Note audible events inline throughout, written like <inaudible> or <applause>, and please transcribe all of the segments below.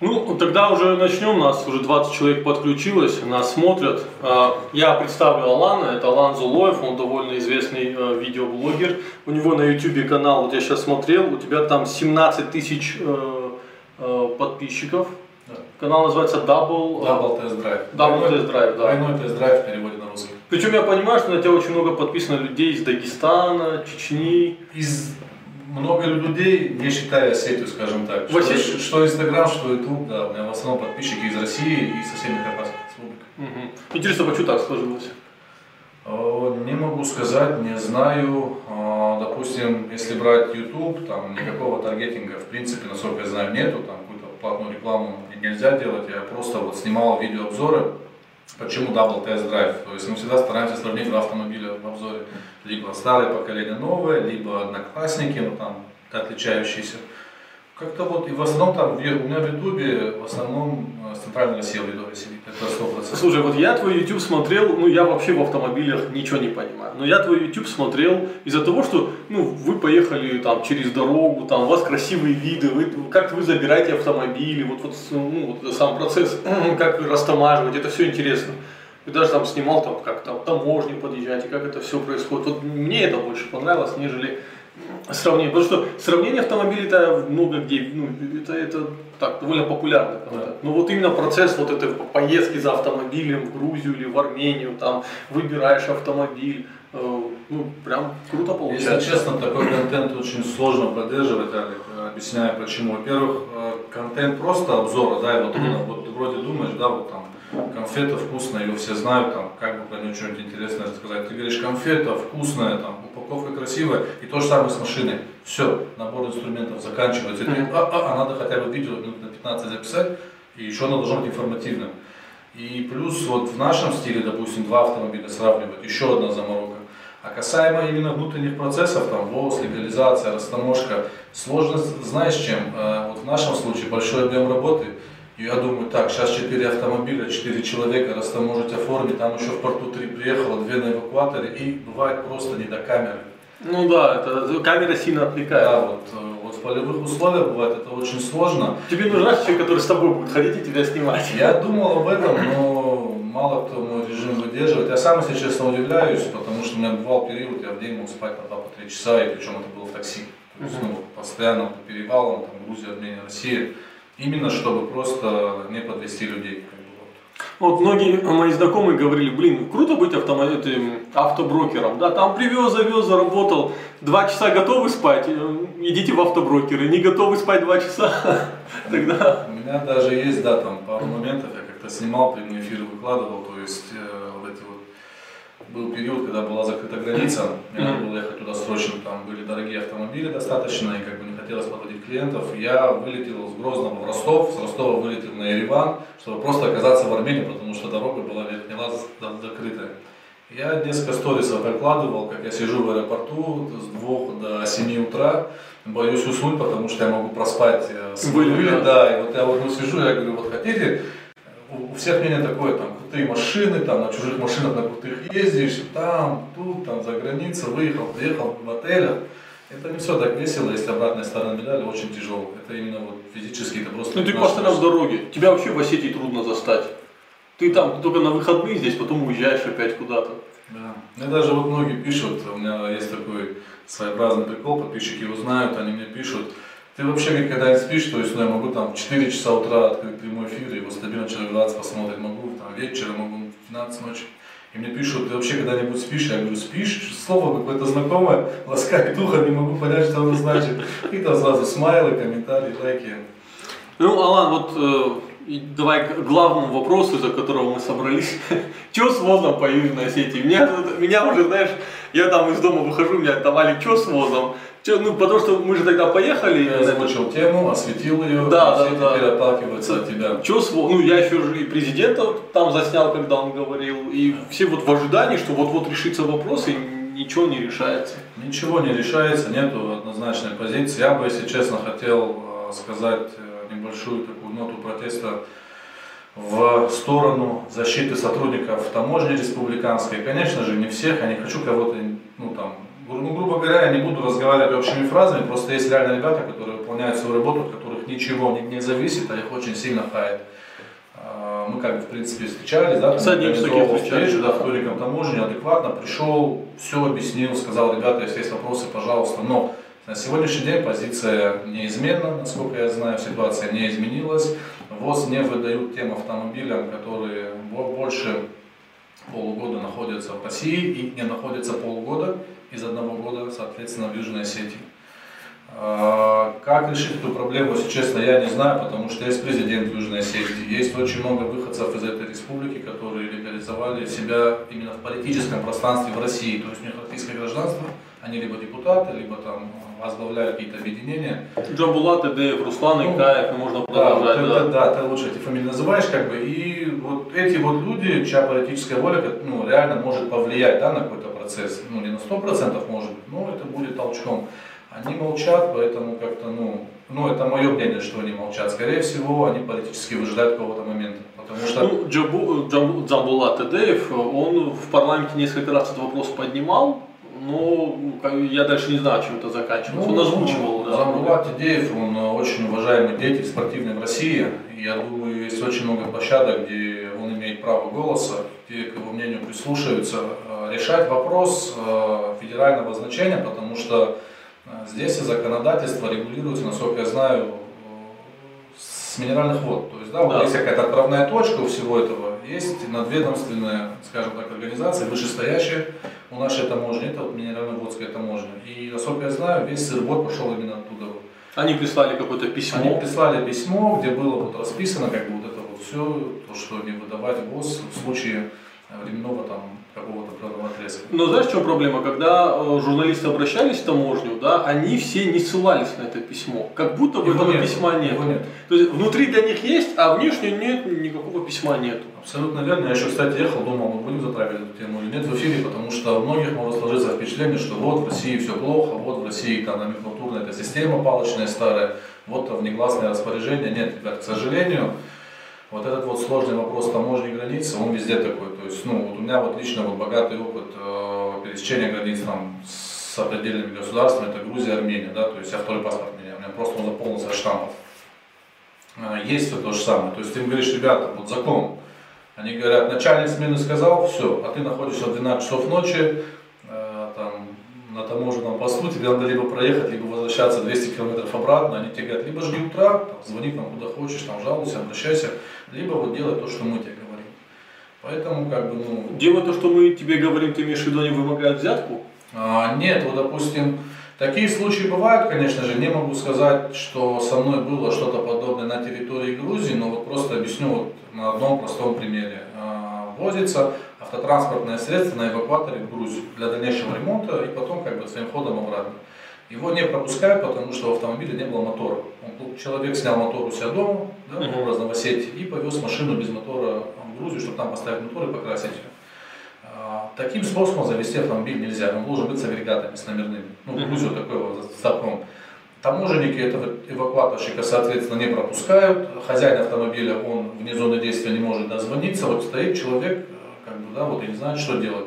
Ну, тогда уже начнем. Нас уже 20 человек подключилось, нас смотрят. А, я представлю Алана. Это Алан Зулоев, он довольно известный э, видеоблогер. У него на YouTube канал, вот я сейчас смотрел, у тебя там 17 тысяч э, э, подписчиков. Да. Канал называется Double, Double Test Drive. Double Test Drive, да. Двойной тест-драйв в переводе на русский. Причем я понимаю, что на тебя очень много подписано людей из Дагестана, Чечни. Из много людей, не считая Осетию, скажем так. Что, что Инстаграм, что Ютуб, да, у меня в основном подписчики из России и соседних Карпатских республик. Мгм. Интересно, почему так сложилось? Э, Не могу сказать, не знаю. Э, Допустим, если брать YouTube, там никакого таргетинга, в принципе, насколько я знаю, нету, там какую-то платную рекламу нельзя делать. Я просто вот снимал видеообзоры. Почему Double Test Drive? То есть мы всегда стараемся сравнить два автомобиля в обзоре. Либо старое поколение новое, либо одноклассники, ну там отличающиеся. Как-то вот, и в основном там, у меня в Ютубе, в основном э, с центральной России аудитория сидит, это 100%. Слушай, вот я твой YouTube смотрел, ну я вообще в автомобилях ничего не понимаю, но я твой YouTube смотрел из-за того, что ну, вы поехали там через дорогу, там у вас красивые виды, вы, как вы забираете автомобили, вот, вот, ну, вот сам процесс, <clears throat> как растамаживать, это все интересно. Ты даже там снимал, там, как там таможни подъезжать, и как это все происходит. Вот мне это больше понравилось, нежели сравнение. Потому что сравнение автомобилей это много где, ну, это, это так, довольно популярный контент. Но вот именно процесс вот этой поездки за автомобилем в Грузию или в Армению, там выбираешь автомобиль, э, ну прям круто получается. Если честно, такой контент очень сложно поддерживать, Алик. Объясняю почему. Во-первых, э, контент просто обзора, да, и вот, Мгм. вот вроде думаешь, да, вот там конфета вкусная, ее все знают, там, как бы про нее что-нибудь интересное рассказать. Ты говоришь, конфета вкусная, там, упаковка красивая, и то же самое с машиной. Все, набор инструментов заканчивается. Ты, а, а, а надо хотя бы видео минут на 15 записать, и еще оно должно быть информативным. И плюс вот в нашем стиле, допустим, два автомобиля сравнивать, еще одна заморока. А касаемо именно внутренних процессов, там, ВОЗ, легализация, растаможка, сложно, знаешь чем? Э, Вот в нашем случае большой объем работы, я думаю, так, сейчас 4 автомобиля, 4 человека растаможить, оформить, там еще в порту 3 приехало, 2 на эвакуаторе, и бывает просто не до камеры. Ну да, это камера сильно отвлекает. Да, вот, э, вот в полевых условиях бывает это очень сложно. Тебе нужен знаешь, человек, который с тобой будет ходить и тебя снимать. Я думал об этом, но мало кто мой режим выдерживает. Я сам, если честно, удивляюсь, потому что у меня бывал период, я в день мог спать по 2-3 часа, и причем это было в такси. То есть, ну, постоянно по перевалам, там, Грузия, Армения, Россия. Именно чтобы просто не подвести людей. вот. Многие мои знакомые говорили, блин, круто быть автомо- этим автоброкером, да, там привез, завез, заработал, два часа готовы спать, э, идите в автоброкеры, не готовы спать два часа, <laughs> тогда... У меня даже есть, да, там пару моментов, я как-то снимал, прямые эфиры выкладывал, то есть э, вот эти вот был период, когда была закрыта граница, мне надо было ехать туда срочно, там были дорогие автомобили достаточно, и как бы хотелось подводить клиентов. Я вылетел с Грозного в Ростов, с Ростова вылетел на Ереван, чтобы просто оказаться в Армении, потому что дорога была Верхний Лаз закрытая. Я несколько сторисов выкладывал, как я сижу в аэропорту с 2 до 7 утра, боюсь уснуть, потому что я могу проспать э, свой Вылет, да. и вот я вот сижу, я говорю, вот хотите, у всех мнение такое, там, крутые машины, там, на чужих машинах на крутых ездишь, там, тут, там, за границу, выехал, приехал в отелях. Это не все так весело, если обратная сторона медали очень тяжелая. Это именно вот физически, это просто... Ну ты постоянно в дороге, тебя вообще в Осетии трудно застать. Ты там только на выходные здесь, потом уезжаешь опять куда-то. Да. Мне даже вот многие пишут, у меня есть такой своеобразный прикол, подписчики его знают, они мне пишут, ты вообще никогда не спишь, то есть ну, я могу там в 4 часа утра открыть прямой эфир, его стабильно человек 20 посмотреть могу, там вечером могу в 12 ночи. И мне пишут, ты вообще когда-нибудь спишь? Я говорю, спишь? Слово какое-то знакомое, ласкает ухо, не могу понять, что оно значит. И там сразу смайлы, комментарии, лайки. Ну, Алан, вот э, давай к главному вопросу, из-за которого мы собрались. <laughs> Че с возом по Южной Осетии? Меня, меня уже, знаешь, я там из дома выхожу, меня там, Алик, что с возом? Ну, потому что мы же тогда поехали. Я озвучил тему, осветил ее, Да, да, все да. теперь отталкиваются от тебя. Во- Ну, я еще же и президента там заснял, когда он говорил. И все вот в ожидании, что вот-вот решится вопрос, и ничего не решается. Ничего не решается, нету однозначной позиции. Я бы, если честно, хотел э, сказать э, небольшую такую ноту протеста в сторону защиты сотрудников таможни республиканской. Конечно же, не всех, я не хочу кого-то, ну там, ну, грубо говоря, я не буду разговаривать общими фразами, просто есть реально ребята, которые выполняют свою работу, от которых ничего не, не зависит, а их очень сильно хаят. А, Мы как бы, в принципе, встречались, да, С одним встречу, да, вториком таможни, адекватно пришел, все объяснил, сказал, ребята, если есть вопросы, пожалуйста, но на сегодняшний день позиция неизменна, насколько я знаю, ситуация не изменилась. ВОЗ не выдают тем автомобилям, которые бо- больше полугода находятся в России и не находятся полгода из одного года, соответственно, в Южной Осетии. А, Как решить эту проблему, если честно, я не знаю, потому что есть президент Южной Осетии, есть очень много выходцев из этой республики, которые легализовали себя именно в политическом пространстве в России, то есть у них российское гражданство, они либо депутаты, либо там возглавляют какие-то объединения, Джамбулат, Эдеев, Руслан, Ну, Икаев, и можно да, вот продолжать. это, да. да, ты лучше эти фамилии называешь, как бы, и вот эти вот люди, чья политическая воля, ну, реально может повлиять, да, на какой-то процесс, ну, не на сто процентов может быть, но это будет толчком. Они молчат, поэтому как-то, ну, ну, это мое мнение, что они молчат. Скорее всего, они политически выжидают какого-то момента, потому что... Ну, Джабу- Джамбу- Джамбулат Эдеев, он в парламенте несколько раз этот вопрос поднимал, но ну, я дальше не знаю, чем это заканчивалось. он озвучивал, да. Замбулат Идеев, он очень уважаемый деятель спортивный в России. Я думаю, есть очень много площадок, где он имеет право голоса, где к его мнению прислушиваются. Э, Решать вопрос э, федерального значения, потому что э, здесь и законодательство регулируется, насколько я знаю, с минеральных вод. То есть, да, вот Да. есть какая-то отправная точка у всего этого, есть надведомственная, скажем так, организация, вышестоящая у нашей таможни, это вот минерально-водская таможня. И, насколько я знаю, весь сырбор пошел именно оттуда. Они прислали какое-то письмо. Они прислали письмо, где было вот расписано, как бы вот это вот все, то, что не выдавать ГОС в случае временного там какого-то определенного отрезка. Но знаешь, в чем проблема? Когда э, журналисты обращались в таможню, да, они все не ссылались на это письмо. Как будто бы Его этого нет, письма нет. его нет. То есть внутри для них есть, а внешне нет, никакого письма нету. Абсолютно верно. Я еще, кстати, ехал, думал, мы будем затрагивать эту тему или нет в эфире, потому что у многих может сложиться впечатление, что вот в России все плохо, вот в России там номенклатурная эта система палочная старая, вот там внегласное распоряжение. Нет, ребят, к сожалению, вот этот вот сложный вопрос таможни границы, он везде такой. То есть, ну, вот у меня вот лично вот богатый опыт э, пересечения границ там с определенными государствами, это Грузия, Армения, да, то есть я второй паспорт меняю, у меня просто он заполнился от штампов. А, Есть все то же самое. То есть ты им говоришь, ребята, вот закон, они говорят, начальник смены сказал, все, а ты находишься в 12 часов ночи, э, там, на таможенном посту, тебе надо либо проехать, либо возвращаться 200 километров обратно, они тебе говорят, либо жди утра, там, звони там куда хочешь, там, жалуйся, обращайся, либо вот делай то, что мы тебе говорим. Поэтому, как бы, ну, Дело то, что мы тебе говорим, ты имеешь в виду, они вымогают взятку? а, Нет, вот допустим, такие случаи бывают, конечно же, не могу сказать, что со мной было что-то подобное на территории Грузии, но вот просто объясню вот на одном простом примере. А, Возится автотранспортное средство на эвакуаторе в Грузию для дальнейшего ремонта и потом как бы своим ходом обратно. Его не пропускают, потому что в автомобиле не было мотора. Он, человек снял мотор у себя дома, да, Мгм. образно в Осетии, и повез машину без мотора в Грузию, чтобы там поставить мотор и покрасить ее. А, Таким способом завести автомобиль нельзя, он должен быть с агрегатами, с номерными. Ну, в. Грузию такой вот закон. Таможенники этого эвакуаторщика, соответственно, не пропускают. Хозяин автомобиля, он вне зоны действия не может дозвониться. Вот стоит человек, э, как бы, да, вот и не знает, что делать.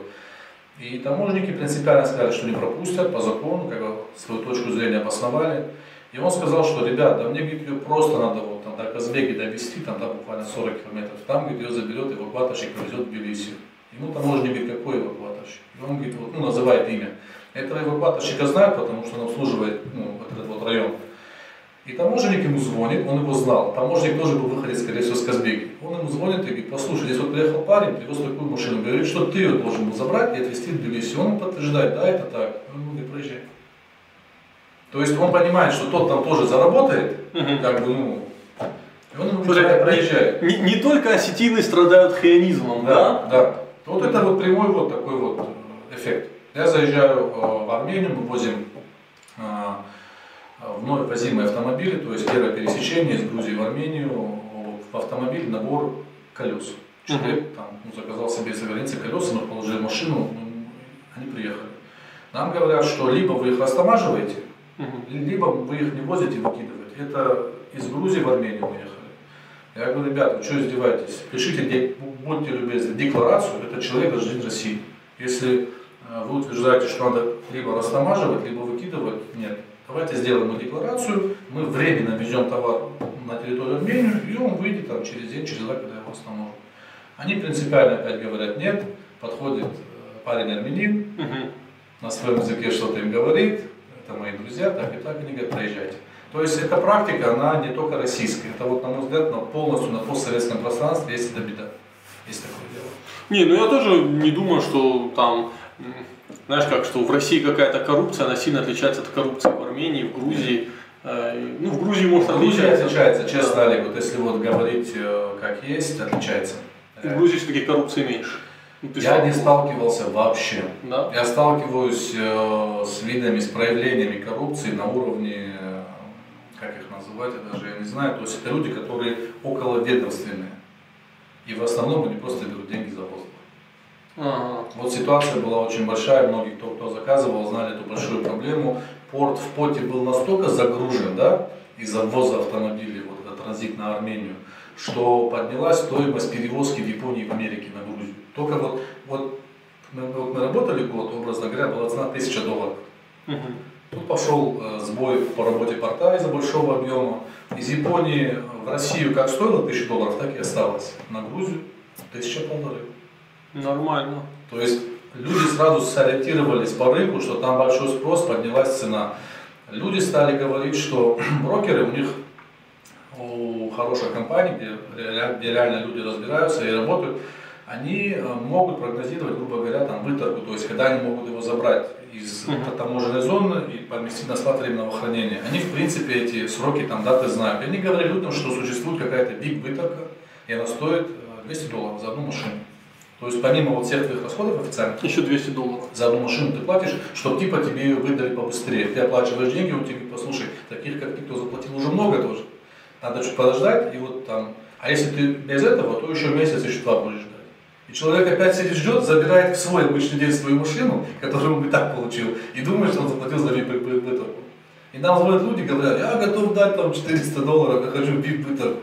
И таможенники принципиально сказали, что не пропустят по закону, как бы свою точку зрения обосновали. И он сказал, что, ребят, да мне, говорит, ее просто надо вот там, до Казбеги довести, там, да, буквально 40 километров. Там, говорит, ее заберет эвакуаторщик, повезет в Тбилиси. Ему таможенник какой эвакуаторщик? И он говорит, вот, ну, называет имя. Этого эвакуаторщика знают, потому что он обслуживает ну, этот вот район. И таможенник ему звонит, он его знал. Таможенник тоже был выходец, скорее всего, с Казбеги. Он ему звонит и говорит, послушай, здесь вот приехал парень, привез такую машину. Говорит, что ты ее должен был забрать и отвезти в Тбилиси. Он подтверждает, да, это так. Он говорит, проезжай. То есть он понимает, что тот там тоже заработает, как бы, ну, и он ему Слушай, проезжай. Не, не только осетины страдают хионизмом, да? Да, да. Вот это вот прямой вот такой вот э, эффект. Я заезжаю э, в Армению, мы возим э, вновь возимые автомобили, то есть первое пересечение из Грузии в Армению, в автомобиль набор колес. Человек там, ну, заказал себе за границей колеса, мы положили машину, ну, они приехали. Нам говорят, что либо вы их растамаживаете, Мгм. либо вы их не возите выкидываете. Это из Грузии в Армению уехали. Я говорю, ребята, вы что издеваетесь? Пишите, будьте любезны, декларацию, это человек гражданин России. Если э, вы утверждаете, что надо либо растамаживать, либо выкидывать, нет. Давайте сделаем декларацию, мы временно везем товар на территорию Армении, и он выйдет там через день, через два, когда его установят. Они принципиально опять говорят нет, подходит э, парень армянин, Мгм. на своем языке что-то им говорит, это мои друзья, так и так, они говорят, проезжайте. То есть эта практика, она не только российская, это вот, на мой взгляд, на полностью на постсоветском пространстве есть это беда. Есть такое дело. Не, ну я тоже не думаю, что там, знаешь как, что в России какая-то коррупция, она сильно отличается от коррупции в Армении, в Грузии. Э, Ну, в Грузии может Грузия отличаться. отличается, честно, Олег, вот если вот говорить э, как есть, отличается. В Грузии все-таки коррупции меньше. Ну, Я не сталкивался? сталкивался вообще. Да? Я сталкиваюсь э, с видами, с проявлениями коррупции на уровне, э, как их называть, я даже я не знаю. То есть это люди, которые около ведомственные. И в основном они просто берут деньги за воздух. Ага. Вот ситуация была очень большая, многие, кто, кто заказывал, знали эту большую проблему. Порт в поте был настолько загружен, да, из-за ввоза автомобилей, вот этот транзит на Армению, что поднялась стоимость перевозки в Японии и в Америке на Грузию. Только вот, вот, мы, вот мы работали год, образно говоря, была цена 1000 долларов. Мгм. Тут пошел э, сбой по работе порта из-за большого объема. Из Японии в Россию как стоило 1000 долларов, так и осталось. На Грузию 1000 долларов. Нормально. То есть люди сразу сориентировались по рынку, что там большой спрос, поднялась цена. Люди стали говорить, что <clears throat> брокеры у них у хороших компаний, где, где реально люди разбираются и работают, они э, могут прогнозировать, грубо говоря, там выторгу, то есть когда они могут его забрать из Мгм. таможенной зоны и поместить на склад временного хранения. Они, в принципе, эти сроки, там, даты знают. И они говорили людям, что существует какая-то биг выторга, и она стоит э, 200 долларов за одну машину. То есть помимо вот всех твоих расходов официальных, Еще 200 долларов. за одну машину ты платишь, чтобы типа тебе ее выдали побыстрее. Ты оплачиваешь деньги, он тебе говорит, послушай, таких как ты, кто заплатил уже много тоже. Надо чуть подождать, и вот там. А если ты без этого, то еще месяц, еще два будешь ждать. И человек опять сидит, ждет, забирает в свой обычный день свою машину, которую он и так получил, и думает, что он заплатил за VIP-выторгу. И нам звонят люди, говорят, я готов дать там 400 долларов, я хочу VIP-выторгу.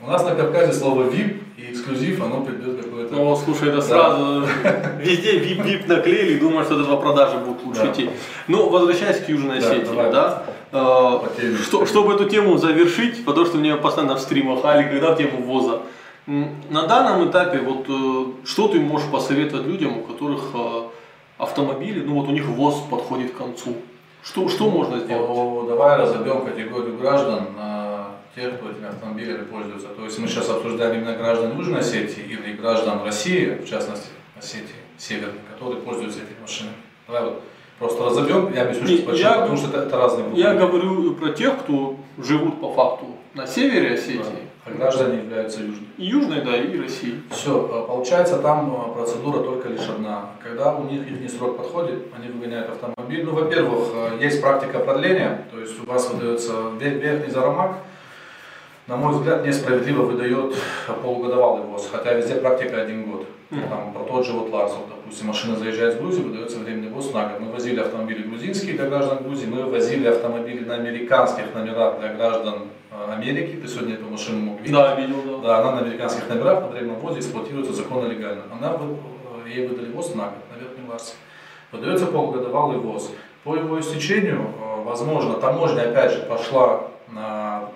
У нас на Кавказе слово VIP и эксклюзив, оно придет какое-то... Ну, слушай, это сразу везде вип-вип наклеили и думают, что от этого продажи будут лучше Да. идти. Ну, возвращаясь к Южной Да, Осетии, да, э, По что- чтобы эту тему завершить, потому что мне постоянно в стримах Али, когда в тему ввоза. М, На данном этапе, вот э, что ты можешь посоветовать людям, у которых э, автомобили, ну вот у них ввоз подходит к концу? Что, что можно сделать? Давай разобьем категорию граждан тех, кто этими автомобилями пользуется. То есть мы сейчас обсуждаем именно граждан Южной Осетии или граждан России, в частности Осетии Северной, которые пользуются этими машинами. Давай вот просто разобьем, я объясню, что почему, я- потому что это, это разные группы. Я говорю про тех, кто живут по факту на севере Осетии, А граждане являются южными. и Южной, да, и России. Все, получается там э, процедура только лишь одна. Когда у них их срок подходит, они выгоняют автомобиль. Ну, во-первых, э, есть практика продления, то есть у вас выдается ве- верхний зарамак, на мой взгляд, несправедливо выдает полугодовалый ввоз, хотя везде практика один год. Там, про тот же вот Ларс, вот, допустим, машина заезжает в Грузию, выдается временный ввоз на год. Мы возили автомобили грузинские для граждан Грузии, мы возили автомобили на американских номерах для граждан э, Америки. Ты сегодня эту машину мог видеть. Да, видел, да. Да, она на американских номерах на временном ввозе эксплуатируется законно легально. Она, э, ей выдали ВОЗ на год, на верхнем классе. Выдается полугодовалый ВОЗ. По его истечению, э, возможно, таможня опять же пошла на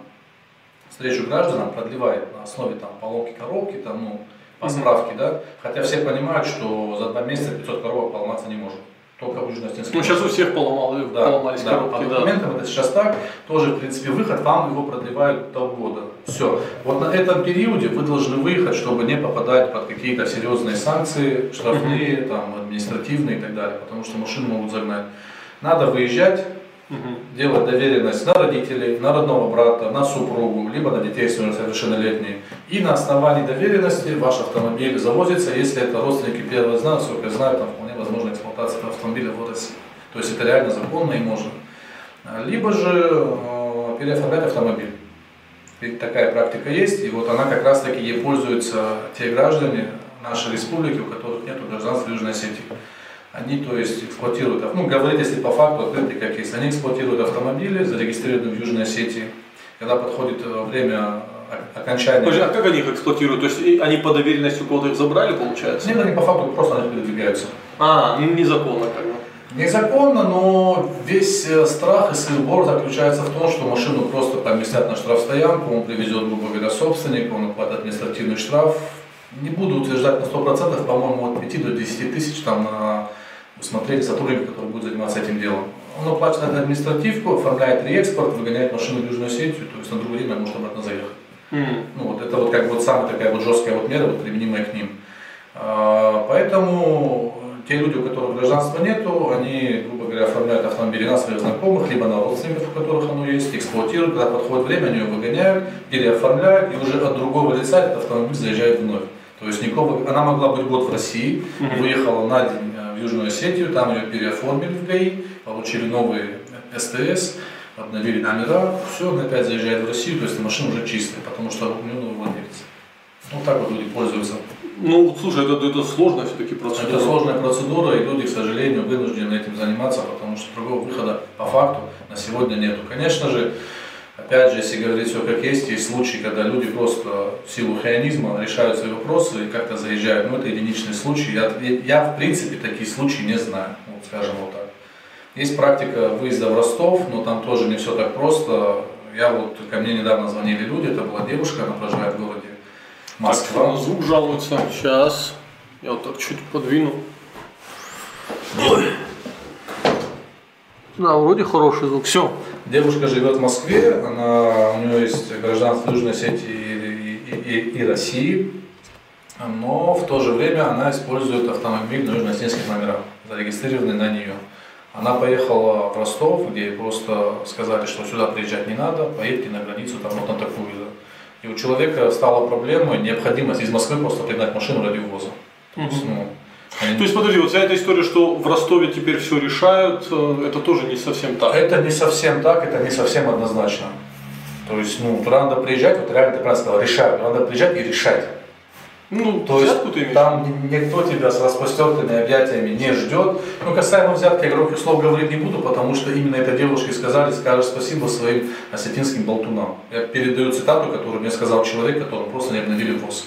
встречу гражданам, продлевает на основе там, поломки коробки, там, ну, по справке, да. Хотя все понимают, что за два месяца 500 коробок поломаться не может. Только в Южно-Осетинской Ну, сейчас у всех поломал, да, поломались да. коробки, По да. документам это сейчас так. Тоже, в принципе, выход, вам его продлевают до года. Все. Вот на этом периоде вы должны выехать, чтобы не попадать под какие-то серьезные санкции, штрафные, там, административные и так далее. Потому что машину могут загнать. Надо выезжать, Мгм. делать доверенность на родителей, на родного брата, на супругу, либо на детей, совершеннолетние. И на основании доверенности ваш автомобиль завозится, если это родственники первого знают, насколько я знаю, там вполне возможна эксплуатация автомобиля в России. То есть это реально законно и можно. Либо же э, переоформлять автомобиль. Ведь такая практика есть, и вот она как раз таки ей пользуются те граждане нашей республики, у которых нет гражданства Южной Осетии. Они, то есть, эксплуатируют, ну, говорить, если по факту, открытый как есть, они эксплуатируют автомобили, зарегистрированные в Южной Осетии. Когда подходит э, время окончания... Подожди, а как они их эксплуатируют? То есть они по доверенности у кого-то их забрали, получается? Нет, они по факту просто на них передвигаются. А, ну, незаконно как бы. Незаконно, но весь э, страх и сыр заключается в том, что машину просто поместят на штрафстоянку, он привезет, грубо говоря, собственник, он оплатит административный штраф. Не буду утверждать на 100%, по-моему, от 5 до 10 тысяч там на усмотрение сотрудника, который будет заниматься этим делом. Он оплачивает административку, оформляет реэкспорт, выгоняет машину в Южную Осетию, то есть на другое время может обратно заехать. Mm. Ну, вот это вот как бы вот самая такая вот жесткая вот мера, вот, применимая к ним. А, поэтому те люди, у которых гражданства нету, они, грубо говоря, оформляют автомобили на своих знакомых, либо на родственников, у которых оно есть, эксплуатируют, когда подходит время, они ее выгоняют, переоформляют, и уже от другого лица этот автомобиль заезжает вновь. То есть никого, она могла быть год в России, mm-hmm. выехала на день э, в Южную Осетию, там ее переоформили в ГАИ, получили новый СТС, обновили номера, все, она опять заезжает в Россию, то есть машина уже чистая, потому что новый владелец. Вот так вот люди пользуются. Ну, слушай, это, это сложная все-таки процедура. Это сложная процедура, и люди, к сожалению, вынуждены этим заниматься, потому что другого выхода по факту на сегодня нету. Конечно же, опять же, если говорить все как есть, есть случаи, когда люди просто в силу хионизма решают свои вопросы и как-то заезжают. Но ну, это единичный случай. Я, я, в принципе, такие случаи не знаю, вот, скажем вот так. Есть практика выезда в Ростов, но там тоже не все так просто. Я вот, ко мне недавно звонили люди, это была девушка, она проживает в городе Москва. Так, звук жалуется. Сейчас. Я вот так чуть подвину. Ой. Да, вроде хороший звук. Все. Девушка живет в Москве, она, у нее есть гражданство Южной Осетии и, и, и, и России, но в то же время она использует автомобиль на южно-осетинских номерах, зарегистрированный на нее. Она поехала в Ростов, где просто сказали, что сюда приезжать не надо, поедете на границу там вот на такую и у человека стала проблема, необходимость из Москвы просто пригнать машину ради ввоза. То есть, ну, они... То есть, подожди, вот вся эта история, что в Ростове теперь все решают, э, это тоже не совсем так? Это не совсем так, это не совсем однозначно. То есть, ну, туда надо приезжать, вот реально ты правильно сказал, решают, надо приезжать и решать. Ну, то есть ты там никто тебя с распростертыми объятиями не ждет. Ну, касаемо взятки, я громких слов говорить не буду, потому что именно это девушке сказали, скажешь спасибо своим осетинским болтунам. Я передаю цитату, которую мне сказал человек, которому просто не обновили ВОЗ.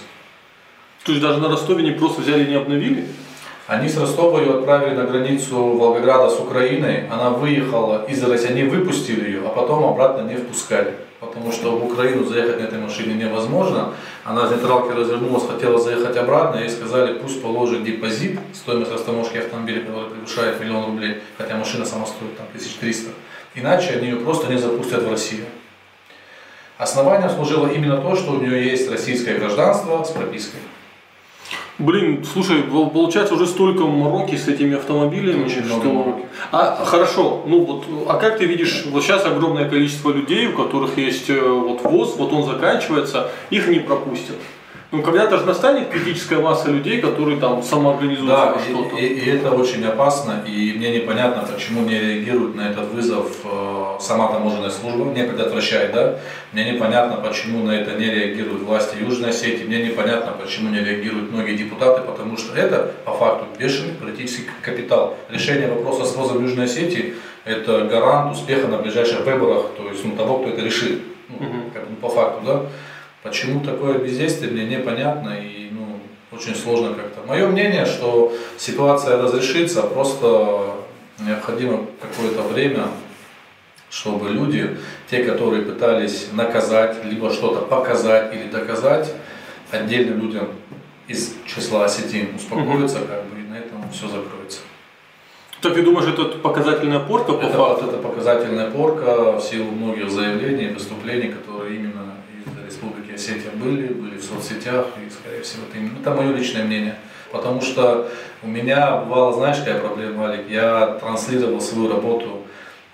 То есть даже на Ростове не просто взяли и не обновили? Они с Ростова ее отправили на границу Волгограда с Украиной. Она выехала из России, они выпустили ее, а потом обратно не впускали потому что в Украину заехать на этой машине невозможно. Она с нейтралки развернулась, хотела заехать обратно, ей сказали, пусть положит депозит, стоимость растаможки автомобиля, которая превышает миллион рублей, хотя машина сама стоит там 1300. Иначе они ее просто не запустят в Россию. Основанием служило именно то, что у нее есть российское гражданство с пропиской. Блин, слушай, получается уже столько мороки с этими автомобилями, Очень что... Много а хорошо, ну вот, а как ты видишь, вот сейчас огромное количество людей, у которых есть э, вот ВОЗ, вот он заканчивается, их не пропустят. Ну, когда-то же настанет критическая масса людей, которые там самоорганизуются да, что-то. И, и, это очень опасно, и мне непонятно, почему не реагирует на этот вызов э, сама таможенная служба, не предотвращает, да. Мне непонятно, почему на это не реагируют власти Южной Осетии, мне непонятно, почему не реагируют многие депутаты, потому что это, по факту, бешеный политический капитал. Решение вопроса с ввозом Южной Осетии – это гарант успеха на ближайших выборах, то есть ну, того, кто это решит, ну, как, ну, по факту, да. Почему такое бездействие, мне непонятно и ну, очень сложно как-то. Мое мнение, что ситуация разрешится, просто необходимо какое-то время, чтобы люди, те, которые пытались наказать, либо что-то показать или доказать отдельным людям из числа осетин, успокоятся, как бы, и на этом все закроется. Так ты думаешь, это показательная порка по это, факту? Это показательная порка в силу многих заявлений, выступлений, которые именно Осетия были, были в соцсетях, и, скорее всего, это, именно, это мое личное мнение. Потому что у меня бывала, знаешь, какая проблема, Алик, я транслировал свою работу.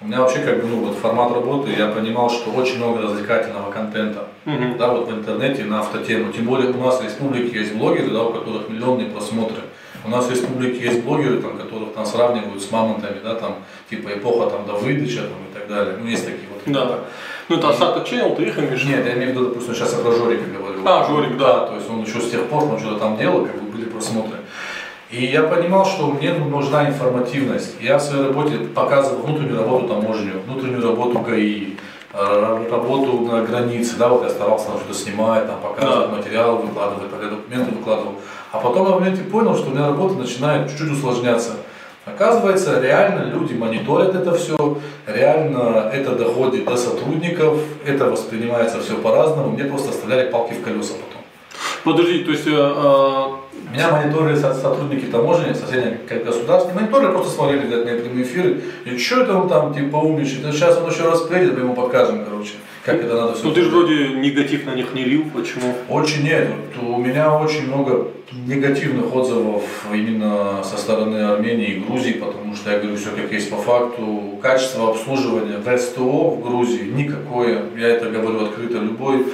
У меня вообще как бы, ну, вот формат работы, я понимал, что очень много развлекательного контента, mm-hmm. да, вот в интернете на автотему. Тем более у нас в республике есть блогеры, да, у которых миллионные просмотры. У нас в республике есть блогеры, там, которых там сравнивают с мамонтами, да, там, типа эпоха там Давыдыча там, и так далее. Ну, есть такие вот. Да. Ну, это Асата Channel, ты их имеешь? Нет, я имею в виду, допустим, сейчас я про Жорика говорю. А, Жорик, да. То есть он еще с тех пор, он что-то там делал, как бы были просмотры. И я понимал, что мне нужна информативность. Я в своей работе показывал внутреннюю работу таможни, внутреннюю работу ГАИ, э, работу на границе, да, вот я старался там что-то снимать, там, показывать да. материалы, выкладывать, тогда документы выкладывал. А потом я в моменте понял, что у меня работа начинает чуть-чуть усложняться. Оказывается, реально люди мониторят это все, реально это доходит до сотрудников, это воспринимается все по-разному. Мне просто оставляли палки в колеса потом. Подожди, то есть э, меня мониторили сотрудники таможни, соседних государств. Мониторили, просто смотрели на прямые эфиры. И что это он там типа умничает? Сейчас он еще раз приедет, мы ему покажем, короче, как это надо все. Ну ты же вроде негатив на них не лил, почему? Очень нет. Вот у меня очень много негативных отзывов именно со стороны Армении и Грузии, потому что я говорю все как есть по факту. Качество обслуживания в СТО в Грузии никакое. Я это говорю открыто. Любой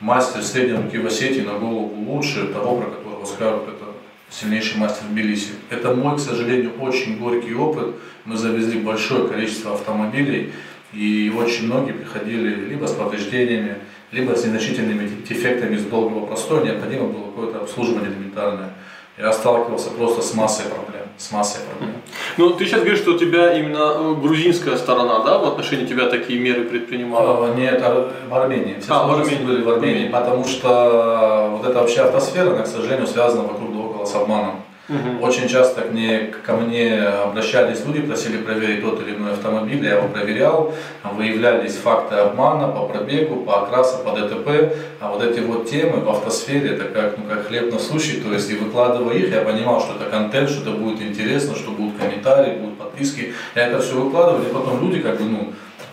мастер средней руки в Осетии на голову лучше того, про которого скажут, это сильнейший мастер Тбилиси. Это мой, к сожалению, очень горький опыт. Мы завезли большое количество автомобилей, и очень многие приходили либо с повреждениями, либо с незначительными дефектами с долгого простоя, необходимо было какое-то обслуживание элементарное. Я сталкивался просто с массой проблем, с массой проблем. Ну, ты сейчас говоришь, что у тебя именно э, грузинская сторона, да, в отношении тебя такие меры предпринимала? А, нет, в Армении. Все а, в Армении были в Армении, потому что вот эта вообще автосфера, она, к сожалению, связана вокруг да около с обманом. Угу. Очень часто к мне, ко мне обращались люди, просили проверить тот или иной автомобиль, я его проверял, выявлялись факты обмана по пробегу, по окрасу, по ДТП, а вот эти вот темы в автосфере, это как, ну, как хлеб насущий, то есть и выкладывая их, я понимал, что это контент, что это будет интересно, что будут комментарии, будут подписки, я это все выкладывал, и потом люди как бы, ну,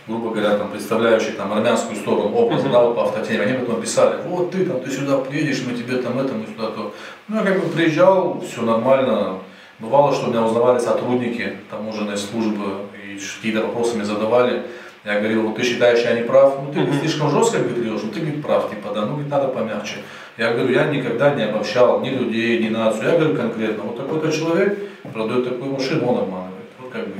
грубо говоря, там, представляющие там, армянскую сторону образа, uh-huh. да, вот по автотеме, они потом писали, вот ты там, ты сюда приедешь, мы тебе там это, мы сюда то. Ну, я как бы приезжал, все нормально. Бывало, что меня узнавали сотрудники таможенной службы и какие-то вопросы мне задавали. Я говорил, вот ты считаешь, я не прав? Ну, ты слишком жестко говоришь, ну, ты, говорит, прав, типа, да, ну, говорит, надо помягче. Я говорю, я никогда не обобщал ни людей, ни нацию. Я говорю конкретно, вот такой-то человек продает такую машину, он обманывает. Вот как бы.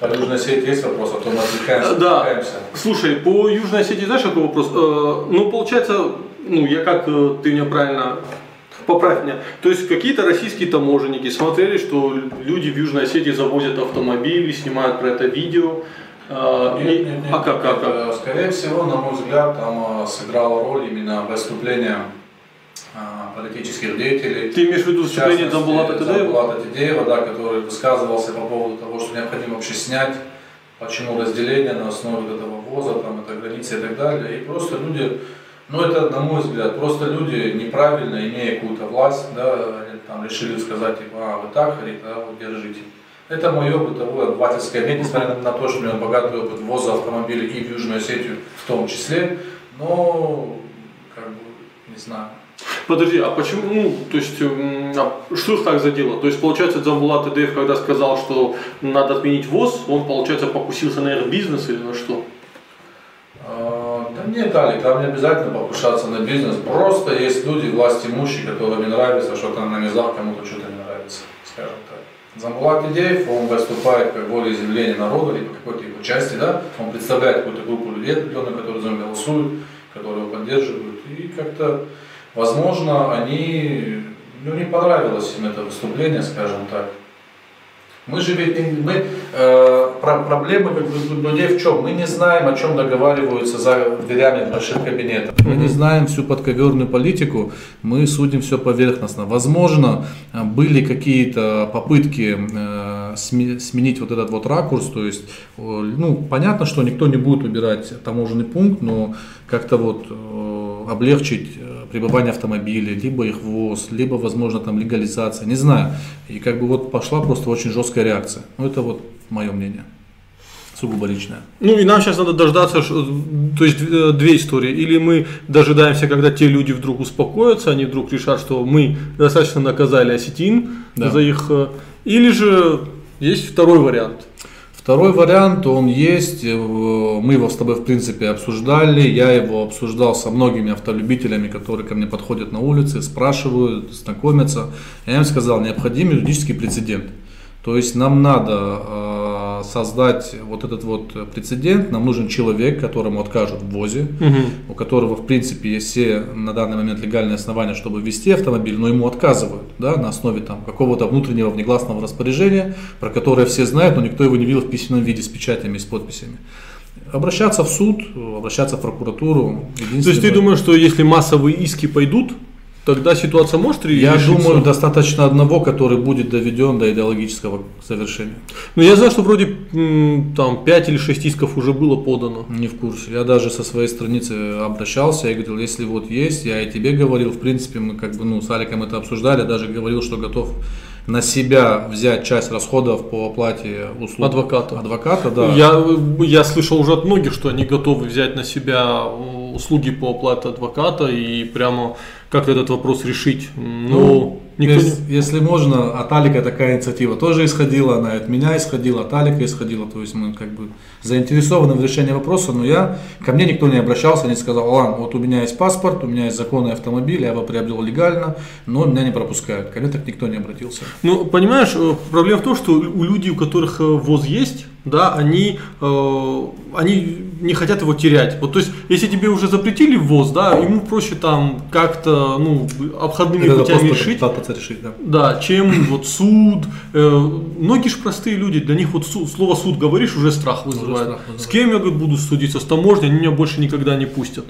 По Южной Осетии есть вопрос, а то мы отвлекаемся. Да. Отвлекаемся. Слушай, по Южной Осетии знаешь какой вопрос? Э, ну, получается, ну, я как э, ты меня правильно поправь меня. То есть какие-то российские таможенники смотрели, что люди в Южной Осетии завозят автомобили, снимают про это видео. Э, нет, нет, нет, а как, как, как? Скорее всего, на мой взгляд, там сыграла роль именно выступление а, политических деятелей. Ты имеешь в виду выступление Замбулата Тедеева? Замбулата Тедеева, да, который высказывался по поводу того, что необходимо вообще снять, почему разделение на основе этого ввоза, там, это границы и так далее. И просто люди, ну это, на мой взгляд, просто люди неправильно, имея какую-то власть, да, там, решили сказать, типа, а, вы так хотите, да, вот держите. Это опыт того обывательское мнение, несмотря на то, что у меня богатый опыт ввоза автомобилей и в Южную Осетию в том числе, но, как бы, не знаю, Подожди, а почему, ну, то есть, а что их так задело? То есть, получается, Дзамбулат Эдеев, когда сказал, что надо отменить ВОЗ, он, получается, покусился на бизнес или на что? Да нет, Алик, там не обязательно покушаться на бизнес. Просто есть люди, власть имущие, которым не нравится, что там на низах кому-то что-то не нравится, скажем так. Замбулат Идеев, он выступает как волеизъявление народа, либо какой-то его части, да, он представляет какую-то группу людей определенную, которые за него голосуют, которые его поддерживают, и как-то Возможно, они, ну, не понравилось им это выступление, скажем так. Мы же ведь мы, э, про, проблемы как бы, людей в чем? Мы не знаем, о чем договариваются за дверями больших кабинетов. Мы не знаем всю подковерную политику, мы судим все поверхностно. Возможно, были какие-то попытки э, сменить вот этот вот ракурс, то есть, ну, понятно, что никто не будет убирать таможенный пункт, но как-то вот э, облегчить пребывания автомобилей, либо их ввоз, либо, возможно, там легализация, не знаю. И как бы вот пошла просто очень жесткая реакция. Ну, это вот мое мнение сугубо личное. Ну и нам сейчас надо дождаться, то есть э, две истории. Или мы дожидаемся, когда те люди вдруг успокоятся, они вдруг решат, что мы достаточно наказали осетин да. за их... Э, или же есть второй вариант. Второй вариант, он есть, э, мы его с тобой в принципе обсуждали, я его обсуждал со многими автолюбителями, которые ко мне подходят на улице, спрашивают, знакомятся. Я им сказал, необходим юридический прецедент. То есть нам надо э, создать вот этот вот прецедент, нам нужен человек, которому откажут в ВОЗе, угу. у которого в принципе есть все на данный момент легальные основания, чтобы ввести автомобиль, но ему отказывают да, на основе там, какого-то внутреннего внегласного распоряжения, про которое все знают, но никто его не видел в письменном виде с печатями и с подписями обращаться в суд, обращаться в прокуратуру. То есть ты думаешь, что если массовые иски пойдут, тогда ситуация может Я думаю, достаточно одного, который будет доведен до идеологического совершения. Ну, я знаю, что вроде там 5 или 6 исков уже было подано. Не в курсе. Я даже со своей страницы обращался, я говорил, если вот есть, я и тебе говорил, в принципе, мы как бы, ну, с Аликом это обсуждали, даже говорил, что готов на себя взять часть расходов по оплате услуг адвоката. Адвоката, да. Я, я слышал уже от многих, что они готовы взять на себя услуги по оплате адвоката и прямо как-то этот вопрос решить. Но ну, никто если, не... если можно, от Алика такая инициатива тоже исходила, она от меня исходила, от Алика исходила, то есть мы как бы заинтересованы в решении вопроса, но я, ко мне никто не обращался, не сказал, Алан, вот у меня есть паспорт, у меня есть законный автомобиль, я его приобрел легально, но меня не пропускают. Ко мне так никто не обратился. Ну, понимаешь, э, проблема в том, что у людей, у которых э, ВОЗ есть, да, они, э, они не хотят его терять. Вот, то есть, если тебе уже запретили ввоз, да, ему проще там как-то, ну, обходными Это путями решить. решить да. да, чем вот суд. Э, многие же простые люди, для них вот суд, слово суд говоришь, уже страх вызывает. Вызывает. С кем я говорит, буду судиться? С таможней, они меня больше никогда не пустят.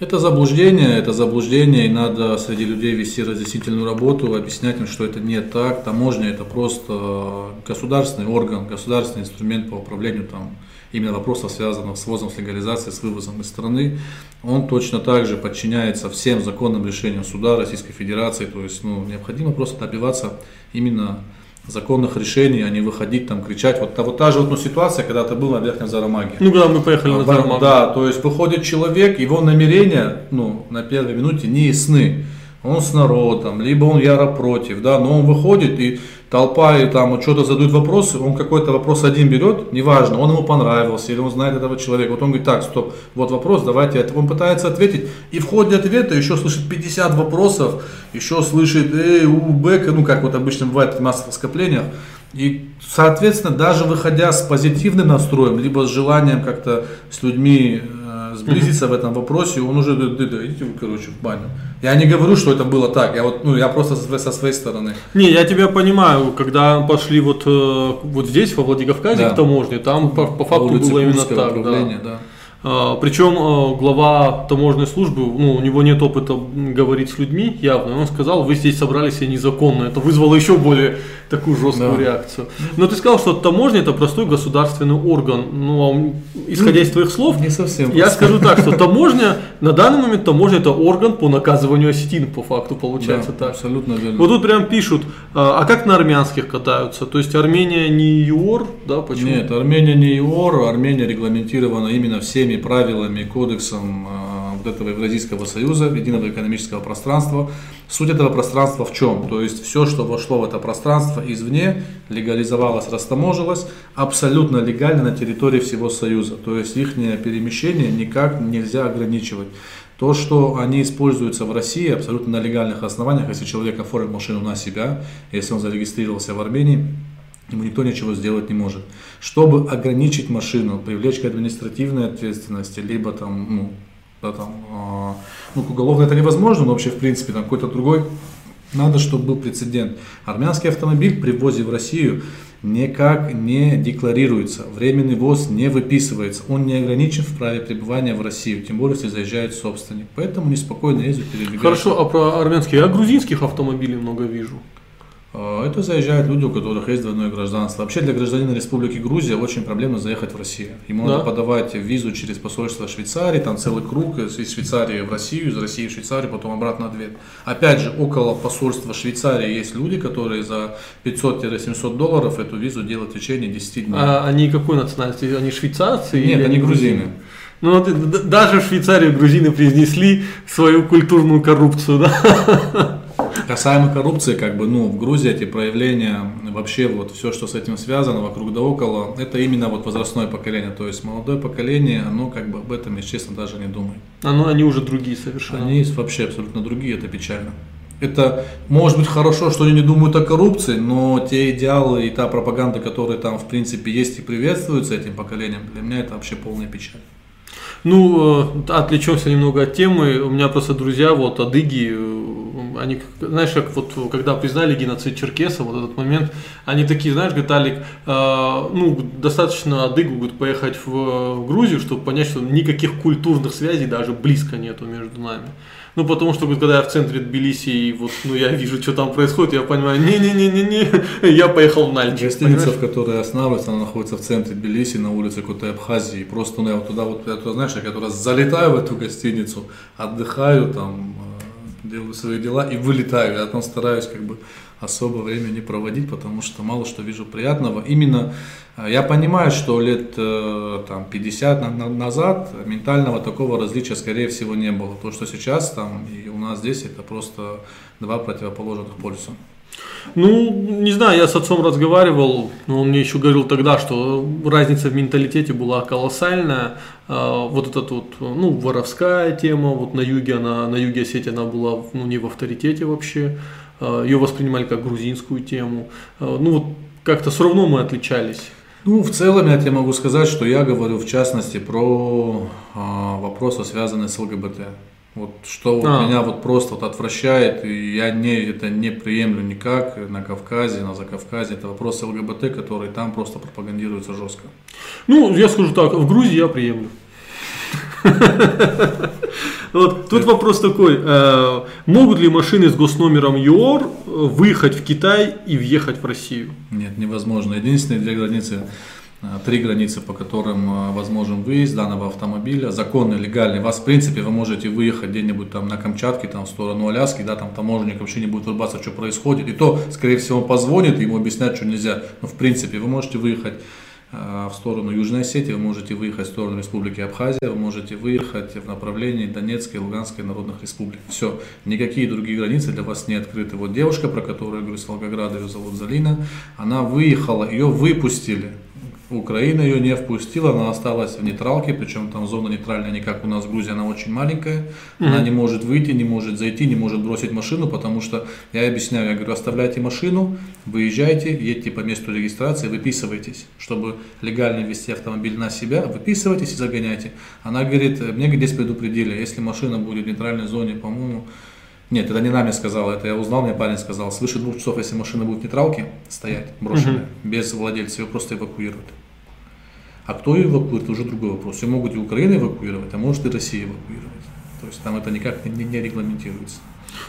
Это заблуждение, это заблуждение, и надо среди людей вести разъяснительную работу, объяснять им, что это не так. Таможня это просто государственный орган, государственный инструмент по управлению там, именно вопросов, связанных с ввозом, с легализацией, с вывозом из страны. Он точно так же подчиняется всем законным решениям суда Российской Федерации. То есть ну, необходимо просто добиваться именно законных решений, а не выходить там, кричать. Вот, вот та же вот, ну, ситуация, когда ты был на Верхнем Зарамаге. Ну, когда мы поехали на Зарамагу. Да, то есть выходит человек, его намерения ну, на первой минуте не ясны. Он с народом, либо он яро против, да, но он выходит и толпа и там что-то задают вопросы, он какой-то вопрос один берет, неважно, он ему понравился или он знает этого человека. Вот он говорит, так, стоп, вот вопрос, давайте, он пытается ответить, и в ходе ответа еще слышит 50 вопросов, еще слышит, эй, у Бека, ну как вот обычно бывает в массовых скоплениях, и, соответственно, даже выходя с позитивным настроем, либо с желанием как-то с людьми сблизиться в этом вопросе, он уже, да, идите вы, короче, в баню. Я не говорю, что это было так, я вот, ну, я просто со, своей стороны. Не, я тебя понимаю, когда пошли вот, э, вот здесь, во Владикавказе, да. в таможне, там по, по факту было именно так, да. да. А, Причем а, глава таможенной службы, ну, у него нет опыта говорить с людьми явно, он сказал, вы здесь собрались все незаконно. Это вызвало еще более такую жесткую да. реакцию. Но ты сказал, что таможня это простой государственный орган. Ну, а исходя из твоих слов, не совсем я просто. скажу так, что <laughs> таможня, на данный момент таможня это орган по наказыванию осетин, по факту получается да, так. Абсолютно верно. Вот тут прям пишут, а как на армянских катаются? То есть Армения не ЮОР, да, почему? Нет, Армения не ЮОР, Армения регламентирована именно всеми всеми правилами, кодексом э, вот этого Евразийского союза, единого экономического пространства. Суть этого пространства в чем? То есть все, что вошло в это пространство извне, легализовалось, растаможилось, абсолютно легально на территории всего союза. То есть их перемещение никак нельзя ограничивать. То, что они используются в России абсолютно на легальных основаниях, если человек оформил машину на себя, если он зарегистрировался в Армении, ему никто ничего сделать не может. Чтобы ограничить машину, привлечь к административной ответственности, либо там, ну, да, там, э, ну, уголовно это невозможно, но вообще, в принципе, там какой-то другой, надо, чтобы был прецедент. Армянский автомобиль при ввозе в Россию никак не декларируется, временный ввоз не выписывается, он не ограничен в праве пребывания в Россию, тем более, если заезжает собственник. Поэтому неспокойно ездят, передвигаются. Хорошо, а про армянские, я грузинских автомобилей много вижу. А, это заезжают люди, у которых есть двойное гражданство. Вообще для гражданина Республики Грузия очень проблемно заехать в Россию. Ему да. надо подавать визу через посольство Швейцарии, там целый круг из Швейцарии в Россию, из России в Швейцарию, потом обратно ответ. Опять же, около посольства Швейцарии есть люди, которые за 500-700 долларов эту визу делают в течение 10 дней. А они какой национальности? Они швейцарцы? Нет, они грузины. Ну вот даже в Швейцарии грузины произнесли свою культурную коррупцию, да? <laughs> Касаемо коррупции, как бы, ну, в Грузии эти проявления, вообще вот все, что с этим связано, вокруг да около, это именно вот возрастное поколение. То есть молодое поколение, оно как бы об этом, если честно, даже не думает. Оно, они уже другие совершенно. Они вообще абсолютно другие, это печально. Это может быть хорошо, что они не думают о коррупции, но те идеалы и та пропаганда, которые там в принципе есть и приветствуются этим поколением, для меня это вообще полная печаль. Ну, э, отвлечемся немного от темы. У меня просто друзья, вот, адыги, э, они, знаешь, как вот, когда признали геноцид черкесов, вот этот момент, они такие, знаешь, говорит, Алик, э, ну, достаточно адыгу говорит, поехать в, в Грузию, чтобы понять, что никаких культурных связей даже близко нету между нами. Ну, потому что когда я в центре Тбилиси, и вот, ну, я вижу, что там происходит, я понимаю, не-не-не-не-не, <laughs> я поехал в Нальчик. Гостиница, понимаешь? в которой останавливается, она находится в центре Тбилиси, на улице какой-то Абхазии. Просто, ну, я вот туда вот, я туда, знаешь, я когда залетаю в эту гостиницу, отдыхаю там, делаю свои дела и вылетаю. Я там стараюсь как бы особо время не проводить, потому что мало что вижу приятного. Именно э, я понимаю, что лет э, там, 50 назад ментального такого различия, скорее всего, не было. То, что сейчас там и у нас здесь, это просто два противоположных полюса. Ну, не знаю, я с отцом разговаривал, но он мне еще говорил тогда, что разница в менталитете была колоссальная. Э, вот эта вот, ну, воровская тема, вот на юге она, на юге Осетии она была, ну, не в авторитете вообще. Э, ее воспринимали как грузинскую тему. Э, ну вот как-то все равно мы отличались. Ну, в целом я тебе могу сказать, что я говорю в частности про а, вопросы, связанные с ЛГБТ. Вот что а. меня вот просто вот отвращает, и я не, это не приемлю никак на Кавказе, на Закавказе. Это вопросы ЛГБТ, которые там просто пропагандируются жестко. Ну, я скажу так, в Грузии я приемлю. Вот, тут вопрос такой, э, могут ли машины с госномером ЮОР выехать в Китай и въехать в Россию? Нет, невозможно. Единственные две границы, три границы, по которым возможен выезд данного автомобиля, законный, легальный. Вас, в принципе, вы можете выехать где-нибудь там на Камчатке, там в сторону Аляски, да, там таможенник вообще не будет врубаться, что происходит. И то, скорее всего, позвонит, ему объяснять, что нельзя. Но, в принципе, вы можете выехать в сторону Южной Осетии, вы можете выехать в сторону Республики Абхазия, вы можете выехать в направлении Донецкой и Луганской народных республик. Все, никакие другие границы для вас не открыты. Вот девушка, про которую я говорю, с Волгограда, ее зовут Залина, она выехала, ее выпустили Украина ее не впустила, она осталась в нейтралке, причем там зона нейтральная не как у нас в Грузии, она очень маленькая. Mm-hmm. Она не может выйти, не может зайти, не может бросить машину, потому что я объясняю, я говорю, оставляйте машину, выезжайте, едьте по месту регистрации, выписывайтесь, чтобы легально вести автомобиль на себя, выписывайтесь и загоняйте. Она говорит, мне здесь предупредили, если машина будет в нейтральной зоне, по-моему, нет, это не нами сказал, это я узнал, мне парень сказал, свыше двух часов, если машина будет в нейтралке стоять, брошенная, угу. без владельца, ее просто эвакуируют. А кто ее эвакуирует, уже другой вопрос. Ее могут и Украина эвакуировать, а может и Россия эвакуировать. То есть там это никак не, не регламентируется.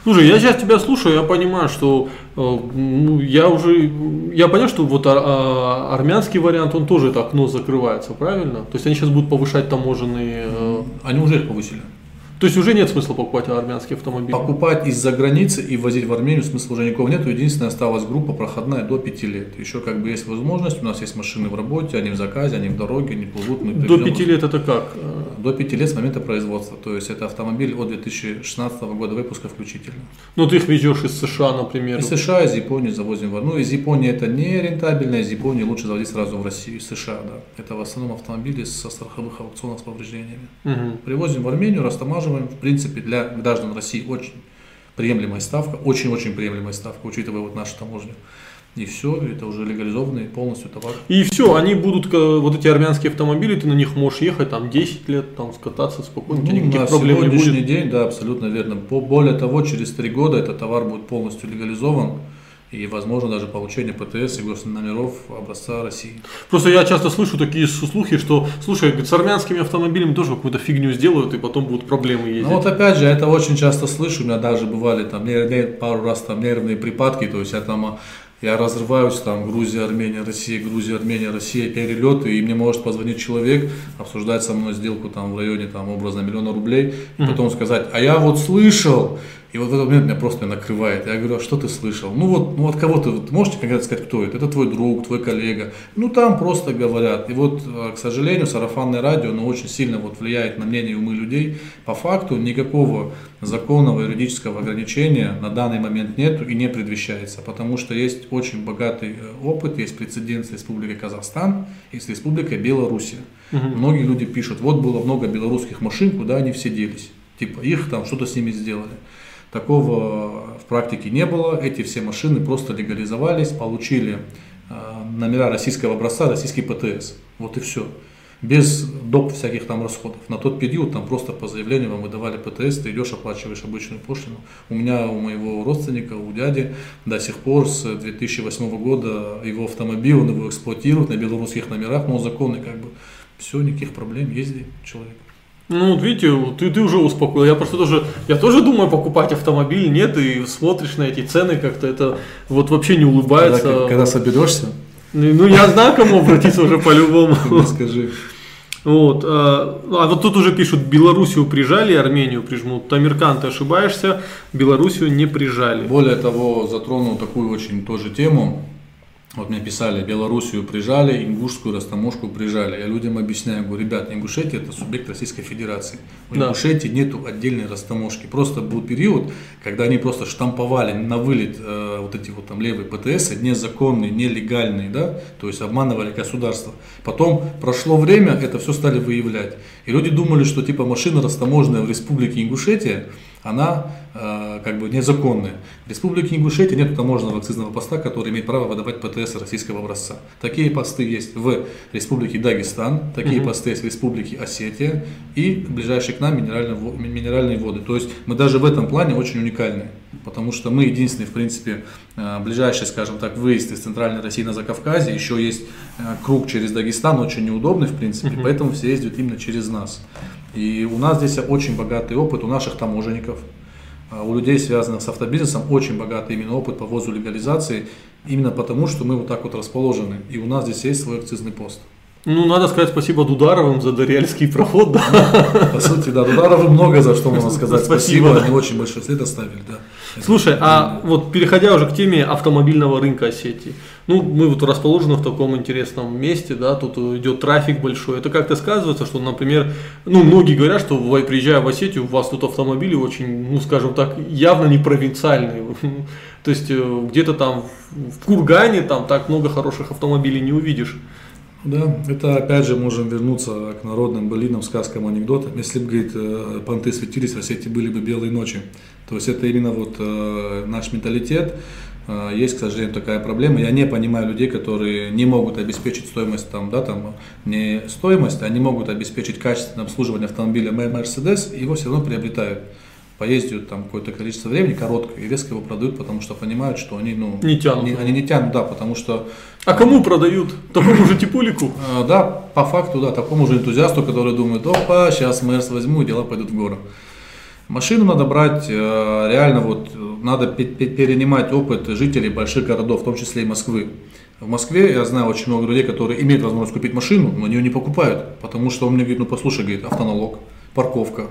Слушай, я сейчас тебя слушаю, я понимаю, что э, ну, я уже, я понял, что вот а, а, армянский вариант, он тоже это окно закрывается, правильно? То есть они сейчас будут повышать таможенные... Э... Они уже их повысили. То есть уже нет смысла покупать армянские автомобили? Покупать из-за границы и возить в Армению смысла уже никого нет. Единственное, осталась группа проходная до 5 лет. Еще как бы есть возможность, у нас есть машины в работе, они в заказе, они в дороге, они плывут. Мы до 5 лет это как? До 5 лет с момента производства. То есть это автомобиль от 2016 года выпуска включительно. Ну ты их везешь из США, например? Из США, из Японии завозим. Ну из Японии это не рентабельно, из Японии лучше заводить сразу в Россию, из США, да. Это в основном автомобили со страховых аукционов с повреждениями. Угу. Привозим в Армению, растамаживаем, в принципе для граждан России очень приемлемая ставка, очень-очень приемлемая ставка, учитывая вот нашу таможню. И все, это уже легализованный полностью товар. И все, они будут, вот эти армянские автомобили, ты на них можешь ехать там 10 лет, там скататься спокойно, ну, никаких на проблем не будет. день, да, абсолютно верно. Более того, через 3 года этот товар будет полностью легализован и, возможно, даже получение ПТС и госномеров образца России. Просто я часто слышу такие слухи, что, слушай, с армянскими автомобилями тоже какую-то фигню сделают, и потом будут проблемы ездить. Ну вот опять же, это очень часто слышу, у меня даже бывали там пару раз там нервные припадки, то есть я там я разрываюсь там Грузия, Армения, Россия, Грузия, Армения, Россия, перелеты, и мне может позвонить человек, обсуждать со мной сделку там в районе там образно миллиона рублей, и потом сказать, а я вот слышал, и вот в этот момент меня просто накрывает. Я говорю, а что ты слышал? Ну вот, ну от кого ты, вот можете конкретно сказать, кто это? Это твой друг, твой коллега. Ну там просто говорят. И вот, э, к сожалению, сарафанное радио, оно очень сильно вот влияет на мнение и умы людей. По факту никакого законного юридического ограничения на данный момент нету и не предвещается, потому что есть очень богатый э, опыт, есть прецедент с Республикой Казахстан и с Республикой Белоруссия. Угу. Многие люди пишут, вот было много белорусских машин, куда они все делись. Типа их там что-то с ними сделали. Такого в практике не было. Эти все машины просто легализовались, получили э, номера российского образца, российский ПТС. Вот и все. Без доп. всяких там расходов. На тот период там просто по заявлению вам выдавали ПТС, ты идешь, оплачиваешь обычную пошлину. У меня, у моего родственника, у дяди до сих пор с 2008 года его автомобиль, он его эксплуатирует на белорусских номерах, но он законный как бы. Все, никаких проблем, езди человек. Ну, вот видите, ты, ты уже успокоил. Я просто тоже, я тоже думаю покупать автомобиль, нет, и смотришь на эти цены как-то, это вот вообще не улыбается. Когда, когда соберешься, Ну, ну, я знаю, к кому обратиться уже по-любому. <laughs> скажи. Вот, а, а вот тут уже пишут, Белоруссию прижали, Армению прижмут. Тамиркан, ты ошибаешься, Белоруссию не прижали. Более того, затронул такую очень тоже тему. Вот мне писали, Белоруссию прижали, Ингушскую растаможку прижали. Я людям объясняю, говорю, ребят, Ингушетия это субъект Российской Федерации. У Да. Ингушетии нету отдельной растаможки. Просто был период, когда они просто штамповали на вылет э, вот эти вот там левые ПТС, незаконные, нелегальные, да, то есть обманывали государство. Потом прошло время, это все стали выявлять. И люди думали, что типа машина растаможенная в Республике Ингушетия, она как бы незаконная. В Республике Ингушетия нет таможенного акцизного поста, который имеет право выдавать ПТС российского образца. Такие посты есть в Республике Дагестан, такие посты есть в Республике Осетия и ближайшие к нам минеральные, минеральные воды. То есть мы даже в этом плане очень уникальны, потому что мы единственный, в принципе, э, ближайший, скажем так, выезд из Центральной России на Закавказье. Еще есть э, круг через Дагестан, очень неудобный, в принципе, поэтому все ездят именно через нас. И у нас здесь очень богатый опыт у наших таможенников, у людей, связанных с автобизнесом, очень богатый именно опыт по ввозу легализации, именно потому, что мы вот так вот расположены. И у нас здесь есть свой акцизный пост. Ну, надо сказать спасибо Дударовым за Дарьяльский <laughs> проход, да. По сути, да, Дударову много за что можно сказать. Спасибо. Спасибо, они очень большой след оставили, да. Слушай, а вот переходя уже к теме автомобильного рынка Осетии, ну, мы вот расположены в таком интересном месте, да, тут идет трафик большой. Это как-то сказывается, что, например, ну, многие говорят, что приезжая в Осетию, у вас тут автомобили очень, ну, скажем так, явно не провинциальные. <laughs> То есть э, где-то там в в Кургане там так много хороших автомобилей не увидишь. Да, это опять же можем вернуться к народным былинам, сказкам, анекдотам. Если бы, говорит, э, понты светились, в Осетии были бы белые ночи. То есть это именно вот э, наш менталитет. Э, Есть, к сожалению, такая проблема. Я не понимаю людей, которые не могут обеспечить стоимость, там, да, там, не стоимость, не могут обеспечить качественное обслуживание автомобиля Mercedes, и его все равно приобретают. Поездят там какое-то количество времени, короткое, и резко его продают, потому что понимают, что они, ну, Не тянут. они не тянут, да, потому что А кому продают? Такому же типулику? а, Да, по факту, да, такому же энтузиасту, который думает, опа, сейчас Мерс возьму, и дела пойдут в гору. Машину надо брать, э, реально вот, надо пе- пе- перенимать опыт жителей больших городов, в том числе и Москвы. В Москве я знаю очень много людей, которые имеют возможность купить машину, но они ее не покупают, потому что он мне говорит, ну послушай, говорит, автоналог, парковка,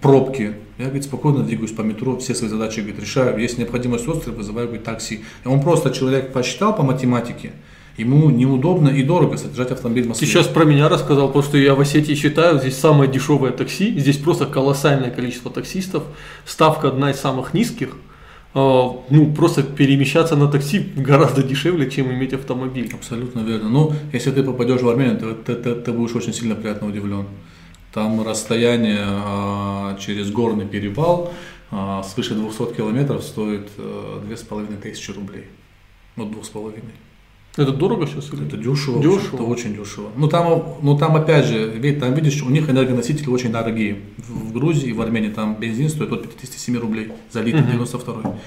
пробки. Я, говорит, спокойно двигаюсь по метро, все свои задачи, говорит, решаю. Есть необходимость острова, вызываю, говорит, такси. И он просто, человек посчитал по математике, ему неудобно и дорого содержать автомобиль в Москве. сейчас про меня рассказал, потому что я в Осетии считаю, здесь самое дешевое такси, здесь просто колоссальное количество таксистов, ставка одна из самых низких. А, Ну, просто перемещаться на такси гораздо дешевле, чем иметь автомобиль. Абсолютно верно. Ну, если ты попадешь в Армению, ты, ты, ты- ты будешь очень сильно приятно удивлен. Там расстояние а, через горный перевал а, свыше 200 километров стоит а, половиной тысячи рублей. Вот двух с половиной. Это дорого сейчас? или? Это дешево. Дешево. Это очень дешево. Ну там, ну там опять же, ведь там видишь, у них энергоносители очень дорогие. В, Грузии и в Армении там бензин стоит от 57 рублей за литр, 92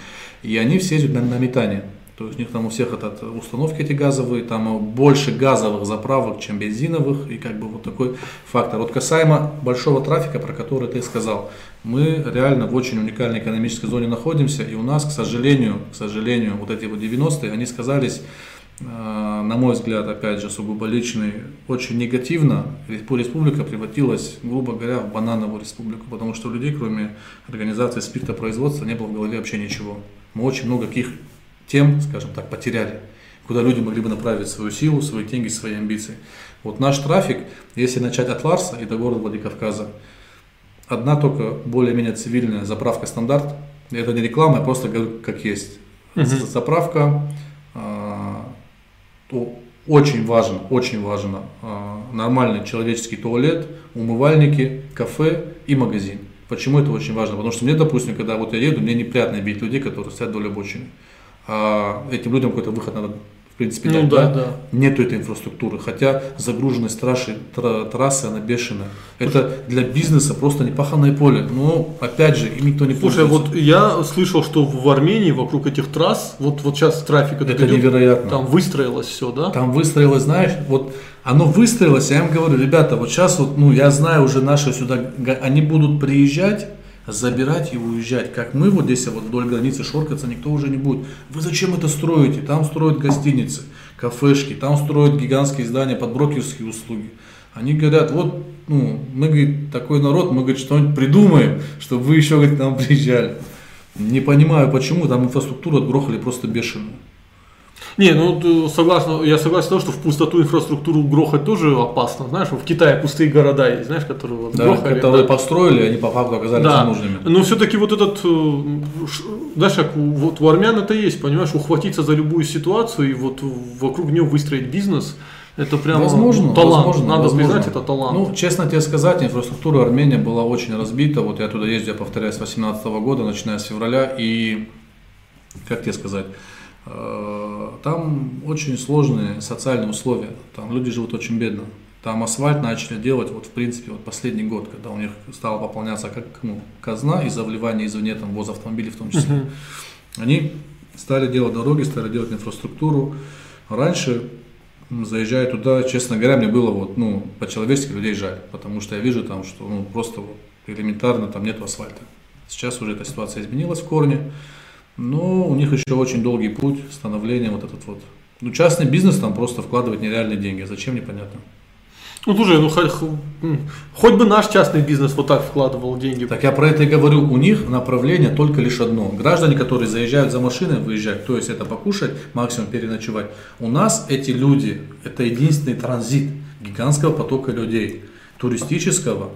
И они все ездят на, на метане. То есть у них там у всех этот, установки эти газовые, там больше газовых заправок, чем бензиновых, и как бы вот такой фактор. Вот касаемо большого трафика, про который ты сказал, мы реально в очень уникальной экономической зоне находимся, и у нас, к сожалению, к сожалению, вот эти вот 90-е, они сказались на мой взгляд, опять же, сугубо личный, очень негативно. Респу- Республика превратилась, грубо говоря, в банановую республику, потому что у людей, кроме организации спиртопроизводства, не было в голове вообще ничего. Мы очень много каких тем, скажем так, потеряли, куда люди могли бы направить свою силу, свои деньги, свои амбиции. Вот наш трафик, если начать от Ларса и до города Владикавказа, одна только более-менее цивильная заправка стандарт, это не реклама, я просто говорю, как есть. Мгм. Заправка, а, очень важно, очень важно а, нормальный человеческий туалет, умывальники, кафе и магазин. Почему это очень важно? Потому что мне, допустим, когда вот я еду, мне неприятно видеть людей, которые стоят вдоль обочины. А этим людям какой-то выход надо в принципе, Ну дать, да, да. Нету этой инфраструктуры, хотя загруженность трассы, тра- трассы она бешеная. Это для бизнеса просто непаханное поле. Но опять же, им никто не Слушай, пользуется. вот я слышал, что в Армении вокруг этих трасс, вот, вот сейчас трафик это идет, невероятно. там выстроилось все, да? Там выстроилось, знаешь, вот оно выстроилось, я им говорю, ребята, вот сейчас вот, ну, я знаю уже наши сюда, они будут приезжать, забирать и уезжать. Как мы вот здесь вот вдоль границы шоркаться никто уже не будет. Вы зачем это строите? Там строят гостиницы, кафешки, там строят гигантские здания под брокерские услуги. Они говорят, вот, ну, мы, говорит, такой народ, мы, говорит, что-нибудь придумаем, чтобы вы еще, говорит, к нам приезжали. Не понимаю, почему, там инфраструктуру отгрохали просто бешеную. Не, ну ты согласен, я согласен с тем, что в пустоту инфраструктуру грохать тоже опасно. Знаешь, в Китае пустые города есть, знаешь, которые вот Да, грохали. которые да. построили, они по факту оказались Да, ненужными. но все-таки вот этот, э, знаешь, как вот у армян это есть, понимаешь, ухватиться за любую ситуацию и вот вокруг нее выстроить бизнес, это прям Возможно, талант, возможно, надо возможно. признать, это талант. Ну, честно тебе сказать, инфраструктура Армении была очень разбита. Вот я туда ездил, я повторяю, с 2018 года, начиная с февраля. И, как тебе сказать, там очень сложные социальные условия. Там люди живут очень бедно. Там асфальт начали делать, вот в принципе, вот последний год, когда у них стала пополняться как ну, казна из-за вливания извне, там, воз автомобилей в том числе. Они стали делать дороги, стали делать инфраструктуру. Раньше, заезжая туда, честно говоря, мне было вот, ну, по-человечески людей жаль, потому что я вижу там, что, ну, просто вот элементарно там нет асфальта. Сейчас уже эта ситуация изменилась в корне, но у них еще очень долгий путь становления вот этот вот. Ну, частный бизнес там просто вкладывать нереальные деньги. Зачем, непонятно. Ну, слушай, ну хоть, хоть бы наш частный бизнес вот так вкладывал деньги. Так я про это и говорю. У них направление только лишь одно. Граждане, которые заезжают за машиной, выезжают, то есть это покушать, максимум переночевать. У нас эти люди, это единственный транзит гигантского потока людей, туристического,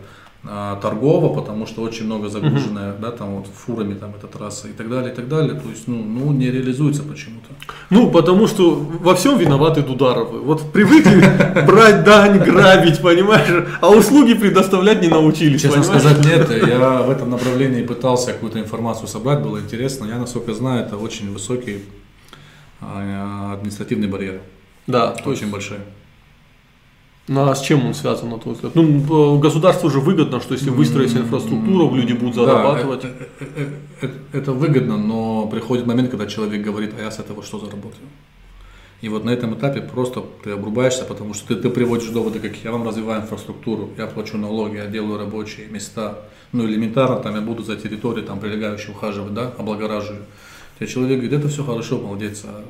а, торгового, потому что очень много загруженная, да, там вот фурами там эта трасса и так далее, и так далее. То есть, ну, ну не реализуется почему-то. Ну, потому что во всем виноваты Дударовы. Вот привыкли <laughs> брать дань, грабить, понимаешь, а услуги предоставлять не научились, Честно понимаешь? сказать, нет. Я в этом направлении пытался какую-то информацию собрать, было интересно. Я, насколько знаю, это очень высокий а, административный барьер. Да, Очень большой. А с чем он связан, на твой взгляд? Ну, э, государству же выгодно, что если выстроится инфраструктура, люди будут Да, зарабатывать. э- э- э- это выгодно, но приходит момент, когда человек говорит, а я с этого что заработаю? И вот на этом этапе просто ты обрубаешься, потому что ты, ты приводишь доводы, как я вам развиваю инфраструктуру, я плачу налоги, я делаю рабочие места. Ну, элементарно, там я буду за территорией там прилегающей ухаживать, да, облагораживаю. Тебе человек говорит, это все хорошо, молодец, а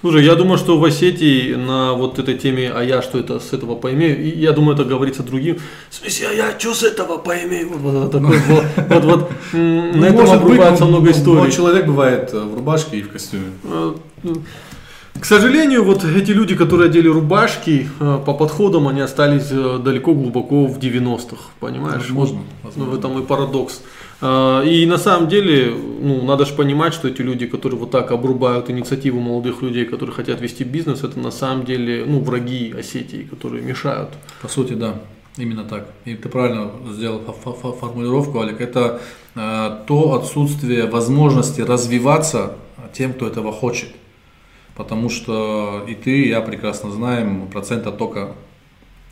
Слушай, я думаю, что в Осетии на вот этой теме, а я что это с этого поимею, и я думаю, это говорится другим. В смысле, а я что с этого поимею? Вот, вот вот, вот, вот, м, Ну, на этом может быть, обрубается но- много но- историй. но человек бывает э, в рубашке и в костюме. Э, К сожалению, вот эти люди, которые одели рубашки, э, по подходам они остались далеко глубоко в 90-х, понимаешь? Возможно, Вот, возможно. Ну, в этом и парадокс. Э, И на самом деле, ну, надо же понимать, что эти люди, которые вот так обрубают инициативу молодых людей, которые хотят вести бизнес, это на самом деле, ну, враги Осетии, которые мешают. По сути, да, именно так. И ты правильно сделал фо- фо- фо- формулировку, Олег. Это э, то отсутствие возможности развиваться тем, кто этого хочет. Потому что и ты, и я прекрасно знаем процент оттока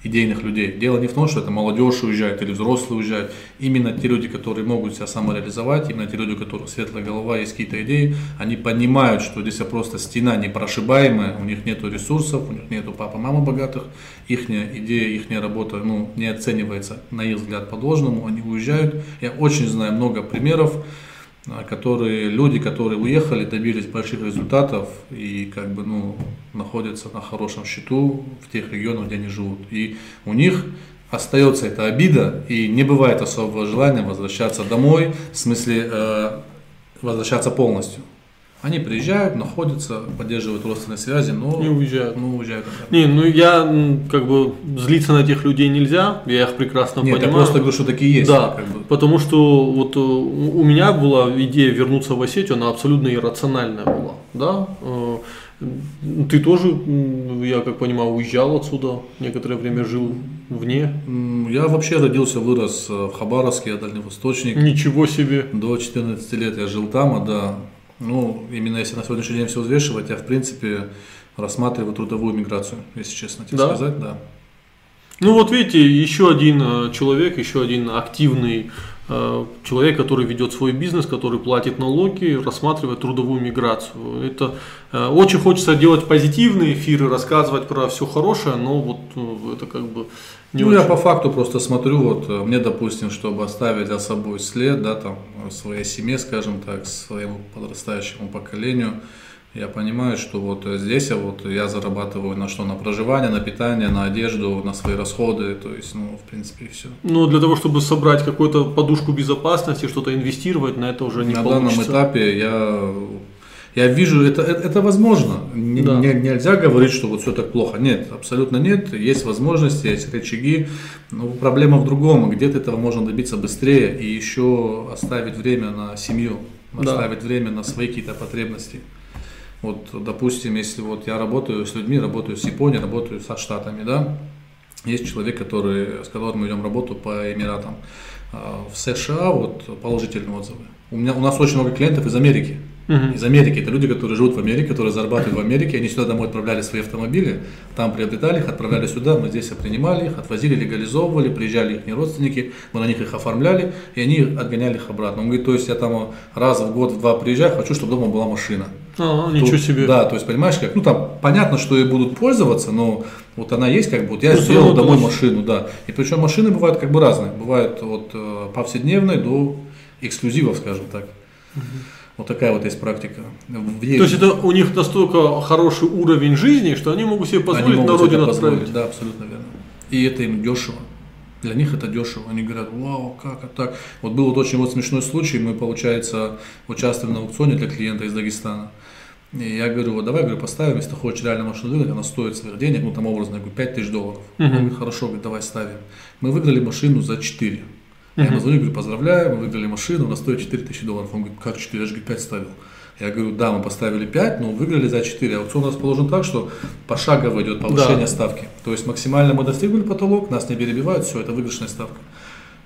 идейных людей. Дело не в том, что это молодежь уезжает или взрослые уезжают. Именно те люди, которые могут себя самореализовать, именно те люди, у которых светлая голова, есть какие-то идеи, они понимают, что здесь просто стена непрошибаемая, у них нет ресурсов, у них нету папа, мама богатых, их идея, их работа ну, не оценивается, на их взгляд, по-должному, они уезжают. Я очень знаю много примеров, которые люди, которые уехали, добились больших результатов и как бы ну находятся на хорошем счету в тех регионах, где они живут. И у них остается эта обида и не бывает особого желания возвращаться домой, в смысле э, возвращаться полностью. Они приезжают, находятся, поддерживают родственные связи, но И уезжают. ну, уезжают. Не, ну я как бы злиться на этих людей нельзя, я их прекрасно Нет, я понимаю. просто говорю, что такие есть. Да, как бы. потому что вот э, у меня была идея вернуться в Осетию, она абсолютно иррациональная была, да. Э, Ты тоже, я как понимаю, уезжал отсюда, некоторое время жил вне. Я вообще родился, вырос э, в Хабаровске, я дальневосточник. Ничего себе. До 14 лет я жил там, а да, Ну, именно если на сегодняшний день все взвешивать, я в принципе рассматриваю трудовую миграцию, если честно тебе Да? сказать, да. Ну вот видите, еще один э, человек, еще один активный человек, который ведет свой бизнес, который платит налоги, рассматривает трудовую миграцию. Это э, очень хочется делать позитивные эфиры, рассказывать про все хорошее, но вот э, это как бы не ну, очень. я по факту просто смотрю, вот э, мне, допустим, чтобы оставить за собой след, да, там, своей семье, скажем так, своему подрастающему поколению, я понимаю, что вот э, здесь я вот я зарабатываю на что? На проживание, на питание, на одежду, на свои расходы, то есть, ну, в принципе, и все. Но для того, чтобы собрать какую-то подушку безопасности, что-то инвестировать, на это уже не на получится. данном этапе я, я вижу, это, это, это возможно. Не- Да. не- нельзя говорить, что вот все так плохо. Нет, абсолютно нет. Есть возможности, есть рычаги. Но проблема в другом. Где-то этого можно добиться быстрее и еще оставить время на семью, Да. оставить время на свои какие-то потребности. Вот, допустим, если вот я работаю с людьми, работаю с Японией, работаю со Штатами, да, есть человек, который, с которым мы ведем работу по Эмиратам. А, В США вот положительные отзывы. У, меня, у нас очень много клиентов из Америки. Из Америки. Это люди, которые живут в Америке, которые зарабатывают в Америке. Они сюда домой отправляли свои автомобили, там приобретали их, отправляли сюда. Мы здесь принимали их, отвозили, легализовывали, приезжали их родственники, мы на них их оформляли, и они отгоняли их обратно. Он говорит, то есть я там раз в год, в два приезжаю, хочу, чтобы дома была машина. А, ничего себе. Да, то есть понимаешь, как, ну там понятно, что и будут пользоваться, но вот она есть, как бы, вот я Ну, сделал домой очень- машину, да. И причем машины бывают как бы разные, бывают от э, повседневной до эксклюзивов, скажем так. Вот такая вот есть практика. В- То есть это у них настолько хороший уровень жизни, что они могут себе Они позволить могут на родину отправить. Да, абсолютно верно. И это им дешево. Для них это дешево. Они говорят, вау, как это так. Вот был вот очень вот смешной случай. Мы, получается, участвовали на аукционе для клиента из Дагестана. И я говорю, вот давай, говорю, поставим, если ты хочешь реально машину выиграть, она стоит своих денег, ну там образно, я говорю, 5 тысяч долларов. Он Мгм. говорит, хорошо, говорит, давай ставим. Мы выиграли машину за 4. Я Мгм. ему звоню, говорю, поздравляю, мы выиграли машину, она стоит 4 тысячи долларов. Он говорит, как 4, я же говорю, 5 ставил. Я говорю, да, мы поставили 5, но выиграли за 4. Аукцион расположен так, что пошагово идет повышение Да. ставки. То есть максимально мы достигли потолок, нас не перебивают, все, это выигрышная ставка.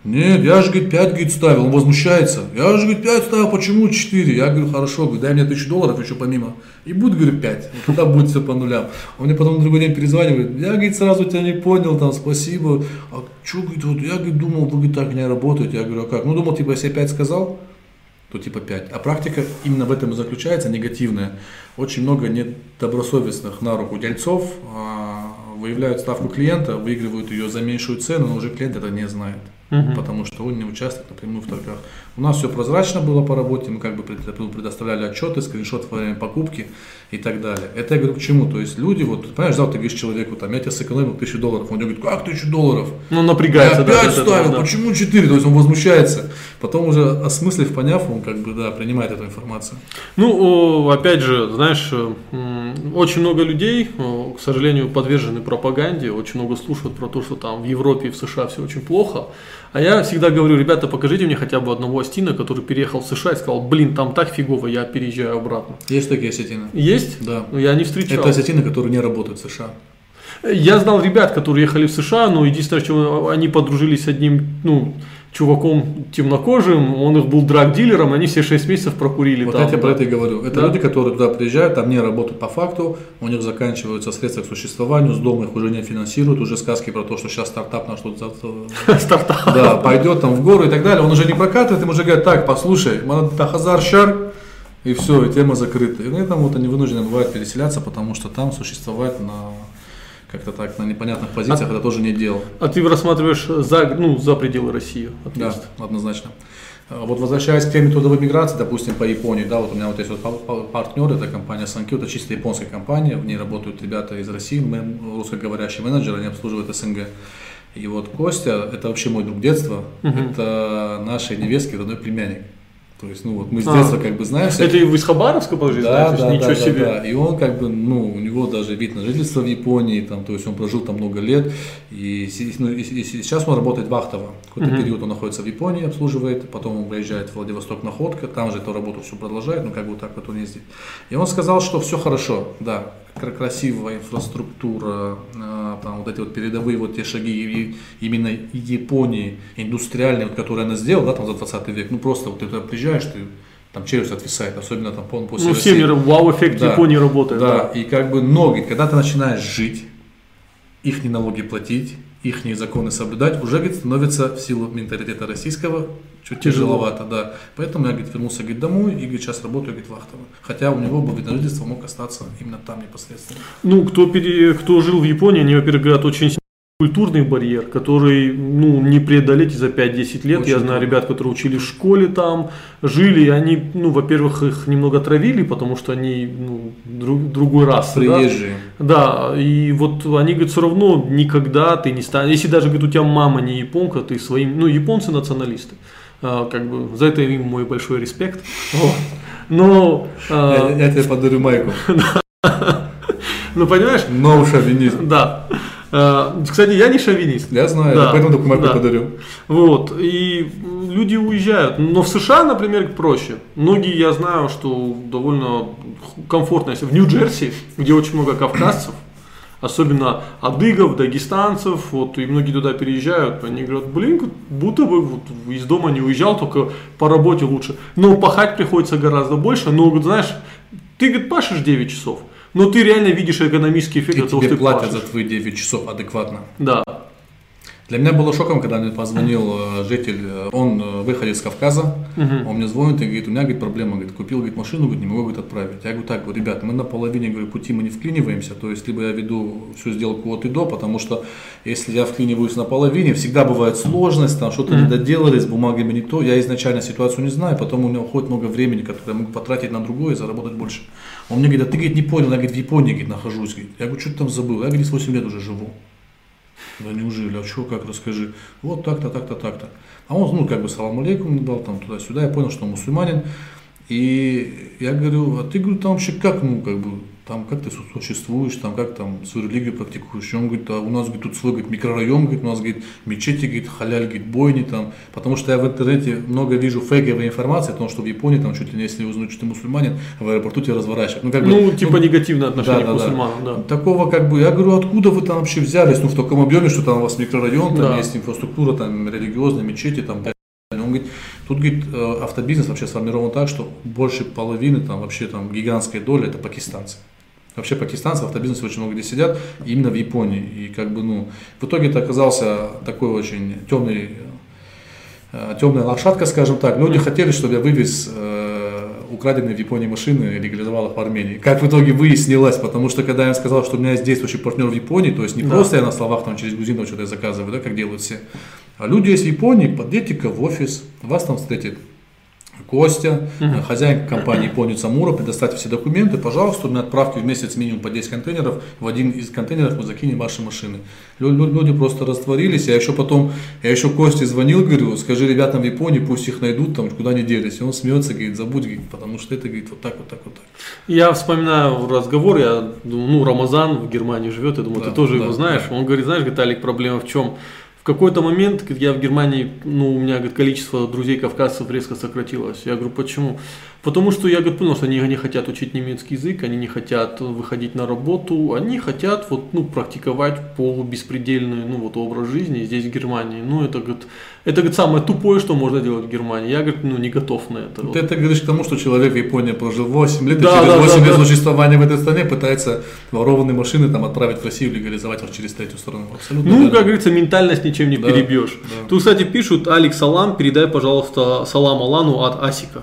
Нет, я же, говорит, 5, говорит, ставил. Он возмущается. Я же, говорит, 5 ставил, почему 4? Я говорю, хорошо, говорю, дай мне тысячу долларов еще помимо. И будет, говорю, 5. Вот тогда будет все по нулям. Он мне потом на другой день перезванивает. Я, говорит, сразу тебя не понял, там, спасибо. А что, говорит, вот я, говорит, думал, вы, говорит, так не работаете. Я говорю, а как? Ну, думал, типа, если я 5 сказал, то типа 5. А практика именно в этом и заключается, негативная. Очень много недобросовестных на руку дельцов а, выявляют ставку клиента, выигрывают ее за меньшую цену, но уже клиент это не знает. Мгм. Потому что он не участвует напрямую в торгах. У нас все прозрачно было по работе, мы как бы пред- предоставляли отчеты, скриншот во время покупки и так далее. Это я говорю к чему? То есть люди, вот, понимаешь, завтра ты говоришь человеку, там, я тебе сэкономил тысячу долларов, он говорит, как тысячу долларов? Ну, напрягается. Я да, опять от этого, ставил, да. почему 4? То есть он возмущается. Потом уже осмыслив, поняв, он как бы, да, принимает эту информацию. Ну, опять же, знаешь, э, очень много людей, к сожалению, подвержены пропаганде, очень много слушают про то, что там в Европе и в США все очень плохо. А я всегда говорю, ребята, покажите мне хотя бы одного Астина, который переехал в США и сказал, блин, там так фигово, я переезжаю обратно. Есть такие осетины? Есть? Да. Но я не встречал. Это осетины, которые не работают в США. Я знал ребят, которые ехали в США, но единственное, что они подружились с одним, ну, чуваком темнокожим, он их был драг-дилером, они все 6 месяцев прокурили Вот там. я тебе про да. это и говорю. Это Да. люди, которые туда приезжают, там не работают по факту, у них заканчиваются средства к существованию, с дома их уже не финансируют, уже сказки про то, что сейчас стартап на что-то <laughs> Стартап. да, пойдет там в гору и так далее, он уже не прокатывает, им уже говорят, так, послушай, Тахазар Шар, и все, и тема закрыта. И на этом вот они вынуждены бывают переселяться, потому что там существовать на как-то так, на непонятных позициях, это тоже не дело. А ты рассматриваешь за, ну, за пределы России? Да, отъезд? однозначно. А Вот возвращаясь к теме трудовой миграции, допустим, по Японии, да, вот у меня вот есть вот па- па- партнер, это компания Sankyo, это чисто японская компания, в ней работают ребята из России, мы- русскоговорящие менеджеры, они обслуживают СНГ. И вот Костя, это вообще мой друг детства, Мгм. это нашей невестки родной племянник. То есть, ну вот мы с А. детства как бы знаем. Это и из Хабаровска, подожди, Да, да, Ничего да, себе. да, да. И он как бы, ну, у него даже вид на жительство в Японии, там, то есть он прожил там много лет. И, ну, и- и сейчас он работает вахтово. Какой-то Мгм. период он находится в Японии, обслуживает, потом он выезжает в Владивосток находка, там же эту работу все продолжает, ну как бы вот так вот он ездит. И он сказал, что все хорошо, да, красивая инфраструктура, а, там вот эти вот передовые вот те шаги именно Японии, индустриальные, вот, которые она сделала, да, там за 20 век, ну просто вот ты туда приезжаешь, ты там челюсть отвисает, особенно там по- после Ну, России. все миры, вау-эффект Да. Японии работает. Да, и как бы ноги, когда ты начинаешь жить, их налоги платить, их законы соблюдать, уже говорит, становится в силу менталитета российского чуть Тяжело. тяжеловато, да. Поэтому я говорит, вернулся говорит, домой и говорит, сейчас работаю говорит, вахтово. Хотя у него был вид на жительство, мог остаться именно там непосредственно. Ну, кто, пере- кто жил в Японии, они, во-первых, говорят, очень культурный барьер, который, ну, не преодолеть за 5-10 лет. Очень Я знаю ребят, которые учились в школе там, жили, и они, ну, во-первых, их немного травили, потому что они, ну, друг- другой расы. да. Приезжие. Да, и вот они говорят, все равно никогда ты не станешь, если даже говорит, у тебя мама не японка, ты своим, ну, японцы националисты, как бы за это им мой большой респект. Но, а, Я, я тебе подарю майку. <laughs> ну, понимаешь, Но шовинизм. да. А, Кстати, я не шовинист. Я знаю, Да, поэтому такую майку да. подарю. Вот, и люди уезжают. Но в США, например, проще. Многие, я знаю, что довольно комфортно. Если в Нью-Джерси, где очень много кавказцев, особенно адыгов, дагестанцев, вот, и многие туда переезжают, они говорят, блин, будто бы вот из дома не уезжал, только по работе лучше. Но пахать приходится гораздо больше, но, говорит, знаешь, ты, говорит, пашешь 9 часов, но ты реально видишь экономический эффект И от того, тебе что ты платят за пашешь. твои 9 часов адекватно. Да. Для меня было шоком, когда мне позвонил э, житель, э, он э, выходит с Кавказа, он мне звонит и говорит, у меня говорит, проблема, говорит, купил говорит, машину, говорит, не могу говорит, отправить. Я говорю, так, говорю, ребят, мы на половине говорю, пути мы не вклиниваемся, то есть либо я веду всю сделку от и до, потому что если я вклиниваюсь на половине, всегда бывает сложность, там что-то не доделали, с бумагами не то, я изначально ситуацию не знаю, потом у меня уходит много времени, которое я могу потратить на другое и заработать больше. Он мне говорит, а ты говорит, не понял, я говорит, в Японии говорит, нахожусь, говорит. я говорю, что ты там забыл, я говорит, 8 лет уже живу. Да неужели? А что, как, расскажи. Вот так-то, так-то, так-то. А он, ну, как бы, салам алейкум дал там туда-сюда. Я понял, что он мусульманин. И я говорю, а ты, говорю, там вообще как, ну, как бы, там, как ты существуешь, там, как там свою религию практикуешь. И он говорит, а у нас, говорит, тут свой, говорит, микрорайон, говорит, у нас, говорит, мечети, говорит, халяль, говорит, бойни там. Потому что я в интернете много вижу фейковой информации о том, что в Японии, там, чуть ли не, если узнают, что ты мусульманин, в аэропорту тебя разворачивают. Ну, как бы, Ну, типа негативное отношение к мусульманам, да. Такого как бы, я говорю, откуда вы там вообще взялись, ну в таком объеме, что там у вас микрорайон, там Да. есть инфраструктура, там религиозная, мечети, там. Он говорит, тут говорит, э, автобизнес вообще сформирован так, что больше половины, там вообще там гигантская доля это пакистанцы. Вообще пакистанцы в автобизнесе очень много где сидят, именно в Японии. И как бы, ну, в итоге это оказался такой очень темный, э, темная лошадка, скажем так. Люди хотели, чтобы я вывез э, украденные в Японии машины и легализовал их в Армении. Как в итоге выяснилось, потому что когда я им сказал, что у меня есть действующий партнер в Японии, то есть не Да. просто я на словах там через грузинов что-то заказываю, да, как делают все, а люди есть в Японии, подъедьте-ка в офис, вас там встретит Костя, э, хозяин компании Японец Амура, предоставьте все документы, пожалуйста, на отправки в месяц минимум по 10 контейнеров, в один из контейнеров мы закинем ваши машины. Лю- лю- Люди просто растворились, я еще потом, я еще Косте звонил, говорю, скажи ребятам в Японии, пусть их найдут, там, куда они делись. И он смеется, говорит, забудь, говорит, потому что это, говорит, вот так, вот так, вот так. Я вспоминаю разговор, я думаю, ну, Рамазан в Германии живет, я думаю, Да, ты тоже да, его знаешь. Он говорит, знаешь, говорит, Алик, проблема в чем? В какой-то момент, говорит, я в Германии, ну, у меня, говорит, количество друзей кавказцев резко сократилось. Я говорю, почему? Потому что я, говорит, понял, что они не хотят учить немецкий язык, они не хотят выходить на работу, они хотят вот, ну, практиковать полубеспредельный, ну, вот образ жизни здесь, в Германии. Ну, это, говорит, это, говорит, самое тупое, что можно делать в Германии. Я, говорит, ну, не готов на это. Ты это говоришь к тому, что человек в Японии прожил 8 лет, Да, и через да, 8 да, лет да. существования в этой стране пытается ворованные машины там отправить в Россию, легализовать их через третью страну. Абсолютно Ну, верно. как говорится, ментальность ничем не Да, перебьешь. да. Тут, кстати, пишут, Алекс Салам, передай, пожалуйста, салам Алану от Асика.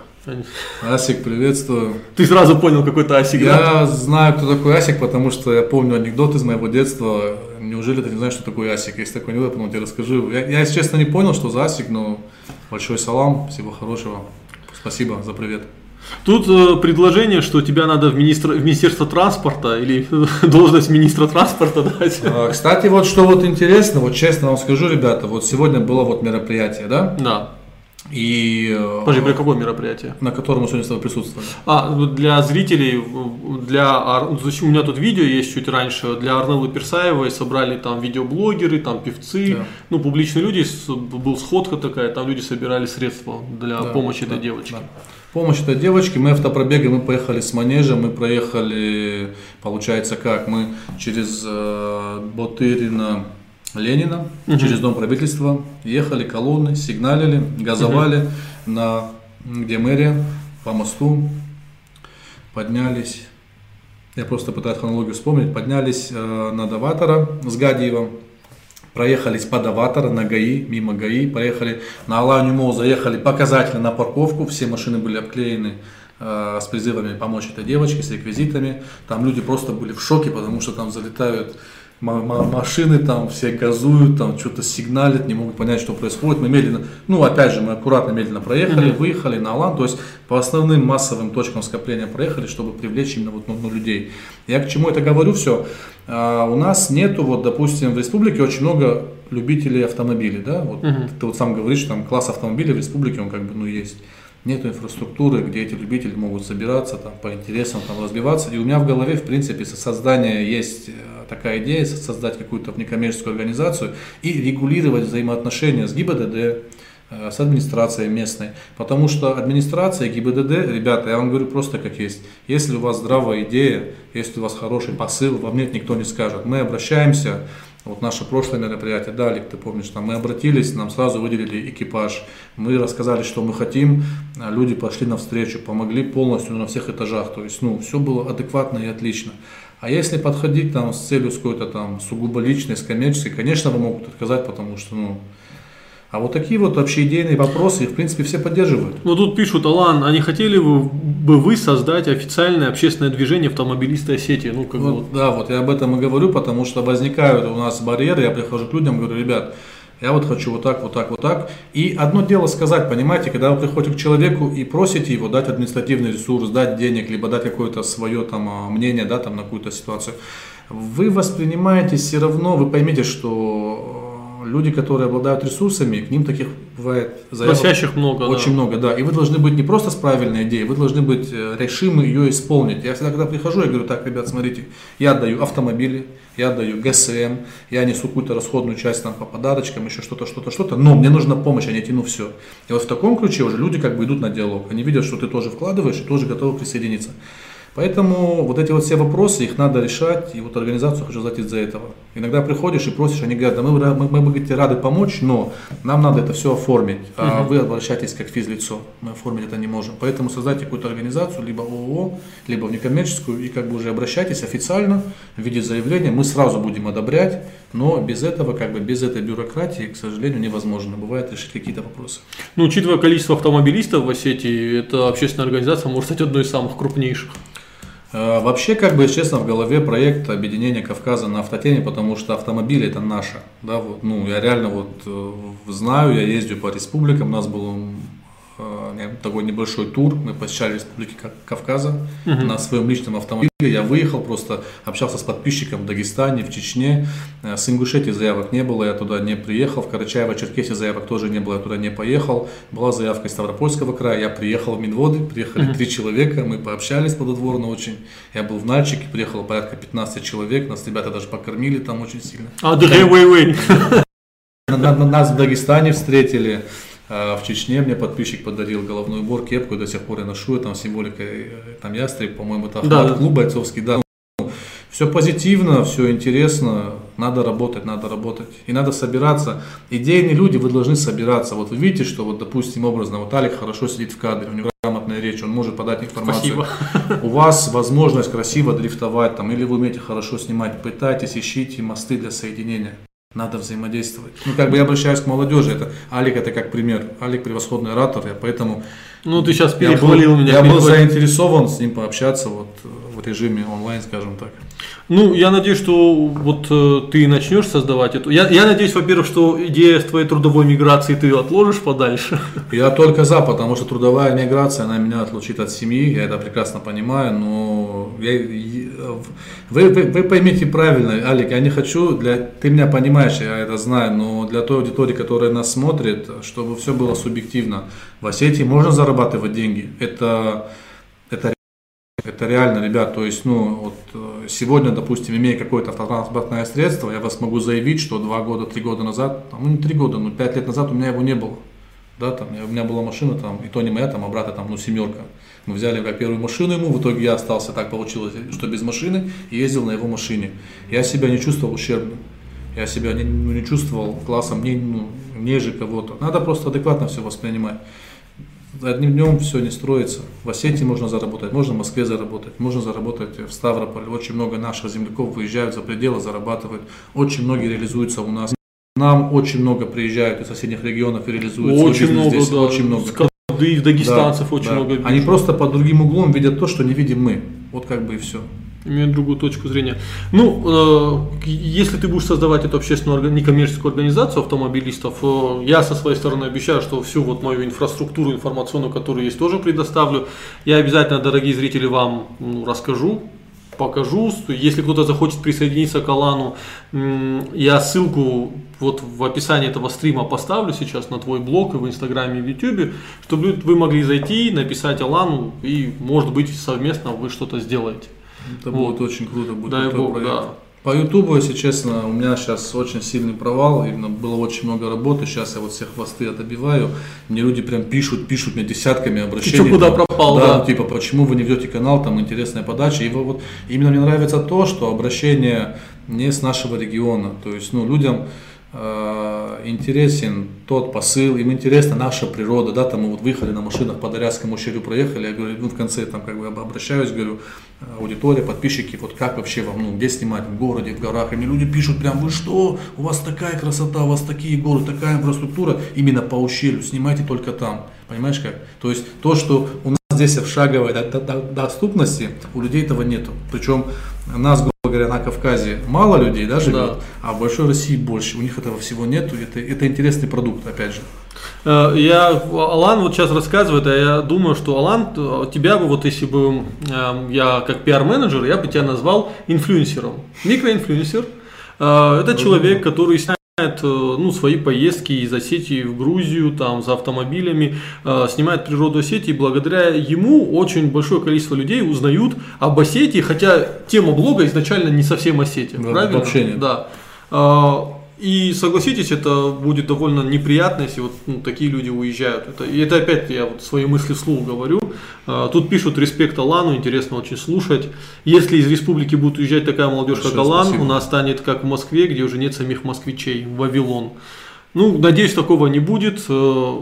Асик, приветствую. Ты сразу понял, какой то Асик, да? Я знаю, кто такой Асик, потому что я помню анекдот из моего детства. Неужели ты не знаешь, что такое Асик? Есть такой анекдот, потом тебе расскажу. Я, я, если честно, не понял, что за Асик, но большой салам, всего хорошего. Спасибо за привет. Тут э, предложение, что тебя надо в, министр- в Министерство транспорта или <laughs> должность министра транспорта дать. А, Кстати, вот что вот интересно, вот честно вам скажу, ребята, вот сегодня было вот мероприятие, да? Да. И э, Подожди, при какое мероприятие? на котором мы сегодня с тобой присутствовали. А, ну, для зрителей, для, ну, у меня тут видео есть чуть раньше, для Арнеллы Персаевой собрали там видеоблогеры, там певцы, Да. ну, публичные люди, был сходка такая, там люди собирали средства для Да, помощи этой да, девочке. да. Помощь этой девочки, мы автопробеги, мы поехали с манежа, мы проехали, получается как, мы через э, Ботырина, Ленина, через Дом правительства, ехали колонны, сигналили, газовали на, где мэрия, по мосту, поднялись, я просто пытаюсь хронологию вспомнить, поднялись э, на Даватора с Гадиевым, проехались по Даватора на ГАИ, мимо ГАИ, поехали на Аланию Мол, заехали показательно на парковку, все машины были обклеены э, с призывами помочь этой девочке, с реквизитами. Там люди просто были в шоке, потому что там залетают машины там все газуют, там что-то сигналят, не могут понять, что происходит. Мы медленно, ну опять же, мы аккуратно медленно проехали, mm-hmm. выехали на Алан, то есть по основным массовым точкам скопления проехали, чтобы привлечь именно вот, ну, ну, людей. Я к чему это говорю все? А, у нас нету, вот, допустим, в республике очень много любителей автомобилей, да, вот mm-hmm. ты вот сам говоришь, что там класс автомобилей в республике, он как бы, ну, есть нет инфраструктуры, где эти любители могут собираться там, по интересам, там, разбиваться. И у меня в голове, в принципе, создание есть э, такая идея, создать какую-то некоммерческую организацию и регулировать взаимоотношения с ГИБДД, э, с администрацией местной. Потому что администрация ГИБДД, ребята, я вам говорю просто как есть. Если у вас здравая идея, если у вас хороший посыл, вам нет никто не скажет. Мы обращаемся, вот наше прошлое мероприятие, да, Олег, ты помнишь, там мы обратились, нам сразу выделили экипаж, мы рассказали, что мы хотим, а люди пошли навстречу, помогли полностью на всех этажах, то есть, ну, все было адекватно и отлично. А если подходить там с целью какой-то там сугубо личной, с коммерческой, конечно, вы могут отказать, потому что, ну, а вот такие вот общеидейные вопросы, их, в принципе, все поддерживают. Ну, тут пишут, Алан, а не хотели бы вы создать официальное общественное движение автомобилисты Осетии? Ну, как вот, вот. Да, вот я об этом и говорю, потому что возникают у нас барьеры, я прихожу к людям, говорю, ребят, я вот хочу вот так, вот так, вот так. И одно дело сказать, понимаете, когда вы приходите к человеку и просите его дать административный ресурс, дать денег, либо дать какое-то свое там а, мнение, да, там на какую-то ситуацию, вы воспринимаете все равно, вы поймете, что люди, которые обладают ресурсами, к ним таких бывает заявок Просящих много. Очень да. много, да. И вы должны быть не просто с правильной идеей, вы должны быть э, решимы ее исполнить. Я всегда, когда прихожу, я говорю, так, ребят, смотрите, я отдаю автомобили, я отдаю ГСМ, я несу какую-то расходную часть там по подарочкам, еще что-то, что-то, что-то, но мне нужна помощь, а не тяну все. И вот в таком ключе уже люди как бы идут на диалог. Они видят, что ты тоже вкладываешь и тоже готовы присоединиться. Поэтому вот эти вот все вопросы, их надо решать, и вот организацию хочу знать из-за этого. Иногда приходишь и просишь, они говорят, да мы, мы, мы, мы рады помочь, но нам надо это все оформить, а вы обращаетесь как физлицо, мы оформить это не можем. Поэтому создайте какую-то организацию, либо ООО, либо в некоммерческую, и как бы уже обращайтесь официально в виде заявления, мы сразу будем одобрять, но без этого, как бы без этой бюрократии, к сожалению, невозможно. Бывает решить какие-то вопросы. Ну, учитывая количество автомобилистов в Осетии, эта общественная организация может стать одной из самых крупнейших. Э, вообще, как бы, честно, в голове проект объединения Кавказа на автотеме, потому что автомобили это наше. Да, вот, ну, я реально вот э, знаю, я ездил по республикам, у нас был Э, такой небольшой тур. Мы посещали республики Кавказа угу. на своем личном автомобиле. Я выехал, просто общался с подписчиком в Дагестане, в Чечне. Э, с Ингушетии заявок не было, я туда не приехал. В Карачаево-Черкесии заявок тоже не было, я туда не поехал. Была заявка из Ставропольского края, я приехал в Минводы, приехали три человека, мы пообщались плодотворно очень. Я был в Нальчике, приехало порядка 15 человек, нас ребята даже покормили там очень сильно. А, да, вей, вей. <laughs> Нас в Дагестане встретили. А в Чечне мне подписчик подарил головной убор, кепку, до сих пор я ношу, там символика, э, там ястреб, по-моему, это да, клуб бойцовский, да. Все позитивно, все интересно, надо работать, надо работать. И надо собираться. Идейные люди, вы должны собираться. Вот вы видите, что вот, допустим, образно, вот Алик хорошо сидит в кадре, у него грамотная речь, он может подать информацию. Спасибо. У вас возможность красиво дрифтовать, там, или вы умеете хорошо снимать, пытайтесь, ищите мосты для соединения. Надо взаимодействовать. Ну, как бы я обращаюсь к молодежи. Это Алик это как пример. Алик превосходный оратор, я поэтому. Ну, ты сейчас перехвалил меня. Я был заинтересован с ним пообщаться вот в режиме онлайн, скажем так. Ну, я надеюсь, что вот э, ты начнешь создавать эту. Я, я надеюсь, во-первых, что идея твоей трудовой миграции ты отложишь подальше. Я только за, потому что трудовая миграция, она меня отлучит от семьи, я это прекрасно понимаю, но я, вы, вы, вы поймите правильно, Алик, я не хочу, для, ты меня понимаешь, я это знаю, но для той аудитории, которая нас смотрит, чтобы все было субъективно. В Осетии можно зарабатывать деньги, это, это это реально, ребят, то есть, ну, вот э, сегодня, допустим, имея какое-то автотранспортное средство, я вас могу заявить, что два года, три года назад, ну не три года, но пять лет назад у меня его не было. Да, там, у меня была машина, там, и то не моя, там, а брата, там, ну, семерка. Мы взяли как первую машину ему, в итоге я остался, так получилось, что без машины, и ездил на его машине. Я себя не чувствовал ущербным. Я себя не, ну, не чувствовал классом не, ну, ниже кого-то. Надо просто адекватно все воспринимать одним днем все не строится. В Осетии можно заработать, можно в Москве заработать, можно заработать в Ставрополе. Очень много наших земляков выезжают за пределы, зарабатывают. Очень многие реализуются у нас. Нам очень много приезжают из соседних регионов и реализуют Очень много, здесь. да. Очень много. И дагестанцев Да, очень да. много. Они вижу. просто под другим углом видят то, что не видим мы. Вот как бы и все. Имеют другую точку зрения. Ну, э, если ты будешь создавать эту общественную некоммерческую организацию автомобилистов, э, я со своей стороны обещаю, что всю вот мою инфраструктуру информационную, которую есть, тоже предоставлю. Я обязательно, дорогие зрители, вам ну, расскажу, покажу. Если кто-то захочет присоединиться к Алану, я ссылку вот в описании этого стрима поставлю сейчас на твой блог и в Инстаграме и в Ютубе, чтобы вы могли зайти, написать Алану и, может быть, совместно вы что-то сделаете. Это Вот. будет очень круто. Будет Дай бог, проект. да. По Ютубу, если честно, у меня сейчас очень сильный провал, именно было очень много работы, сейчас я вот все хвосты отобиваю, мне люди прям пишут, пишут мне десятками обращений. чё, куда там, пропал, да? да. типа, почему вы не ведете канал, там интересная подача, и вот, именно мне нравится то, что обращение не с нашего региона, то есть, ну, людям интересен тот посыл, им интересна наша природа, да, там мы вот выехали на машинах по Даряцкому ущелью проехали, я говорю, ну, в конце там как бы об- обращаюсь, говорю, э, аудитория, подписчики, вот как вообще вам, ну, где снимать, в городе, в горах, и мне люди пишут прям, вы что, у вас такая красота, у вас такие горы, такая инфраструктура, именно по ущелью, снимайте только там, понимаешь как? То есть то, что у нас здесь в шаговой до- до- до- доступности, у людей этого нету, причем нас, грубо говоря, на Кавказе мало людей, да, живет, Да. а в большой России больше, у них этого всего нету, это, это интересный продукт, опять же. Э, Я, Алан вот сейчас рассказывает, а я думаю, что Алан, тебя бы вот если бы э, я как пиар-менеджер, я бы тебя назвал инфлюенсером. Микроинфлюенсер. Э, Это человек, который ну, свои поездки из Осетии в Грузию, там, за автомобилями, э, снимает природу Осетии. Благодаря ему очень большое количество людей узнают об Осетии, хотя тема блога изначально не совсем Осетия, Да, правильно? вообще нет. Да. И согласитесь, это будет довольно неприятно, если вот ну, такие люди уезжают. Это, и это опять я вот свои мысли вслух говорю. А, Тут пишут респект Алану, интересно очень слушать. Если из республики будет уезжать такая молодежь, как Большое Алан, спасибо. у нас станет как в Москве, где уже нет самих москвичей, Вавилон. Ну, надеюсь, такого не будет. Э,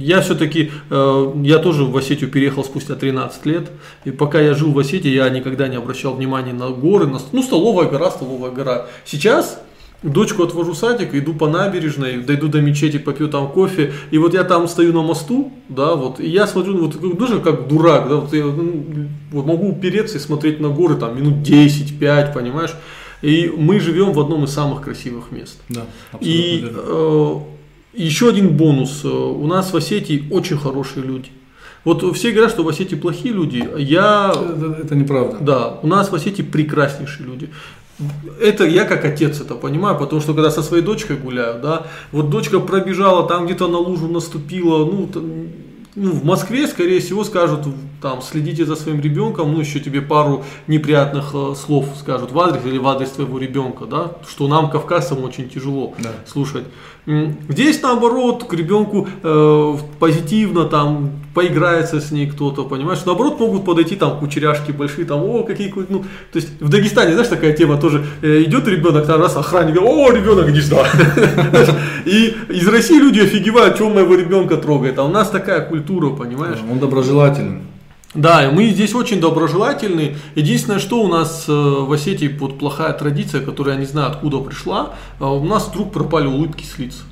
Я все-таки, я тоже в Осетию переехал спустя 13 лет. И пока я жил в Осетии, я никогда не обращал внимания на горы. На, ну, столовая гора, столовая гора. Сейчас дочку отвожу в садик, иду по набережной, дойду до мечети, попью там кофе. И вот я там стою на мосту, да, вот, и я смотрю, ну, вот, даже как дурак, да, вот я ну, вот могу упереться и смотреть на горы там минут 10-5, понимаешь. И мы живем в одном из самых красивых мест. Да, И верно. э, еще один бонус. Э, У нас в Осетии очень хорошие люди. Вот все говорят, что в Осетии плохие люди. Я... это, это неправда. Да, у нас в Осетии прекраснейшие люди. Это я как отец это понимаю, потому что когда со своей дочкой гуляю, да, вот дочка пробежала, там где-то на лужу наступила, ну, там, ну, в Москве, скорее всего, скажут, там, следите за своим ребенком, ну, еще тебе пару неприятных э, слов скажут в адрес или в адрес твоего ребенка, да, что нам, кавказцам, очень тяжело Да. слушать. Здесь, наоборот, к ребенку э, позитивно, там, поиграется с ней кто-то, понимаешь, наоборот, могут подойти, там, кучеряшки большие, там, о, какие, ну, то есть, в Дагестане, знаешь, такая тема тоже, э, идет ребенок, там, раз, охранник, говорит, о, ребенок, сюда. <laughs> И из России люди офигевают, что моего ребенка трогает, а у нас такая культура, понимаешь? Он доброжелателен. Да, мы здесь очень доброжелательны. Единственное, что у нас э, в Осетии вот плохая традиция, которая я не знаю откуда пришла, э, у нас вдруг пропали улыбки с лиц.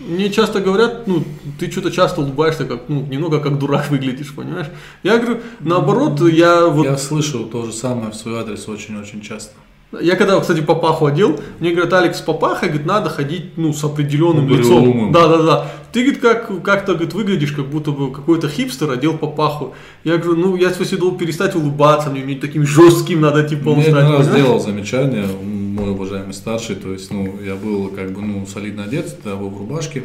Мне часто говорят, ну, ты что-то часто улыбаешься, как, ну, немного как дурак <laughs> выглядишь, понимаешь? Я говорю, наоборот, я вот... Я слышу то же самое в свой адрес очень-очень часто. Я когда, кстати, папаху одел, мне говорят, Алекс, папаха, говорит, надо ходить, ну, с определенным Угрюмым. лицом. Да, да, да. Ты, говорит, как, как-то, говорит, выглядишь, как будто бы какой-то хипстер одел папаху. Я говорю, ну, я, в смысле, должен перестать улыбаться, мне, мне таким жестким надо, типа, Мне стать, раз сделал замечание, мой уважаемый старший, то есть, ну, я был как бы, ну, солидно одет, да, был в рубашке,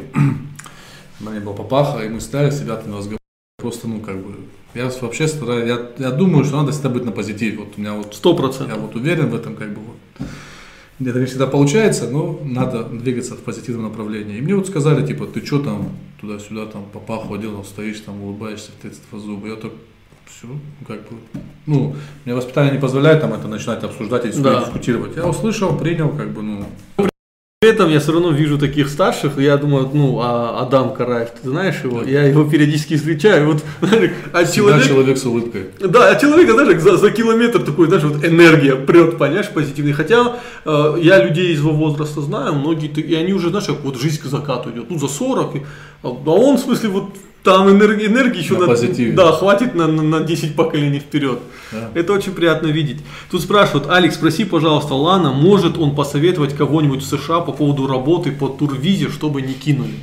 на <clears throat> мне был папаха, и мы стали с ребятами разговаривать, просто, ну, как бы, я вообще стараюсь, я, я думаю, что надо всегда быть на позитиве, вот у меня вот, Сто я процентов. вот уверен в этом, как бы, вот. Это не всегда получается, но надо двигаться в позитивном направлении. И мне вот сказали, типа, ты что там, туда-сюда, там, папаху одел, стоишь там, улыбаешься, в 32 зубы. Я так, все, как бы, ну, мне воспитание не позволяет там это начинать обсуждать и Да. дискутировать. Я услышал, принял, как бы, ну, При этом я все равно вижу таких старших, я думаю, ну, а Адам Караев, ты знаешь его? Я его периодически встречаю, вот, знаешь, а человек... человек с улыбкой. Да, а человека, знаешь, за, за километр такой, знаешь, вот энергия прет, понимаешь, позитивный. Хотя э, я людей из его возраста знаю, многие, и они уже, знаешь, как вот жизнь к закату идет, ну, за 40, и- а он, в смысле, вот там энергии, энергии еще На позитиве. Да, хватит на, на, на 10 поколений вперед. Да. Это очень приятно видеть. Тут спрашивают, Алекс, спроси, пожалуйста, Лана, может он посоветовать кого-нибудь в США по поводу работы по турвизе, чтобы не кинули?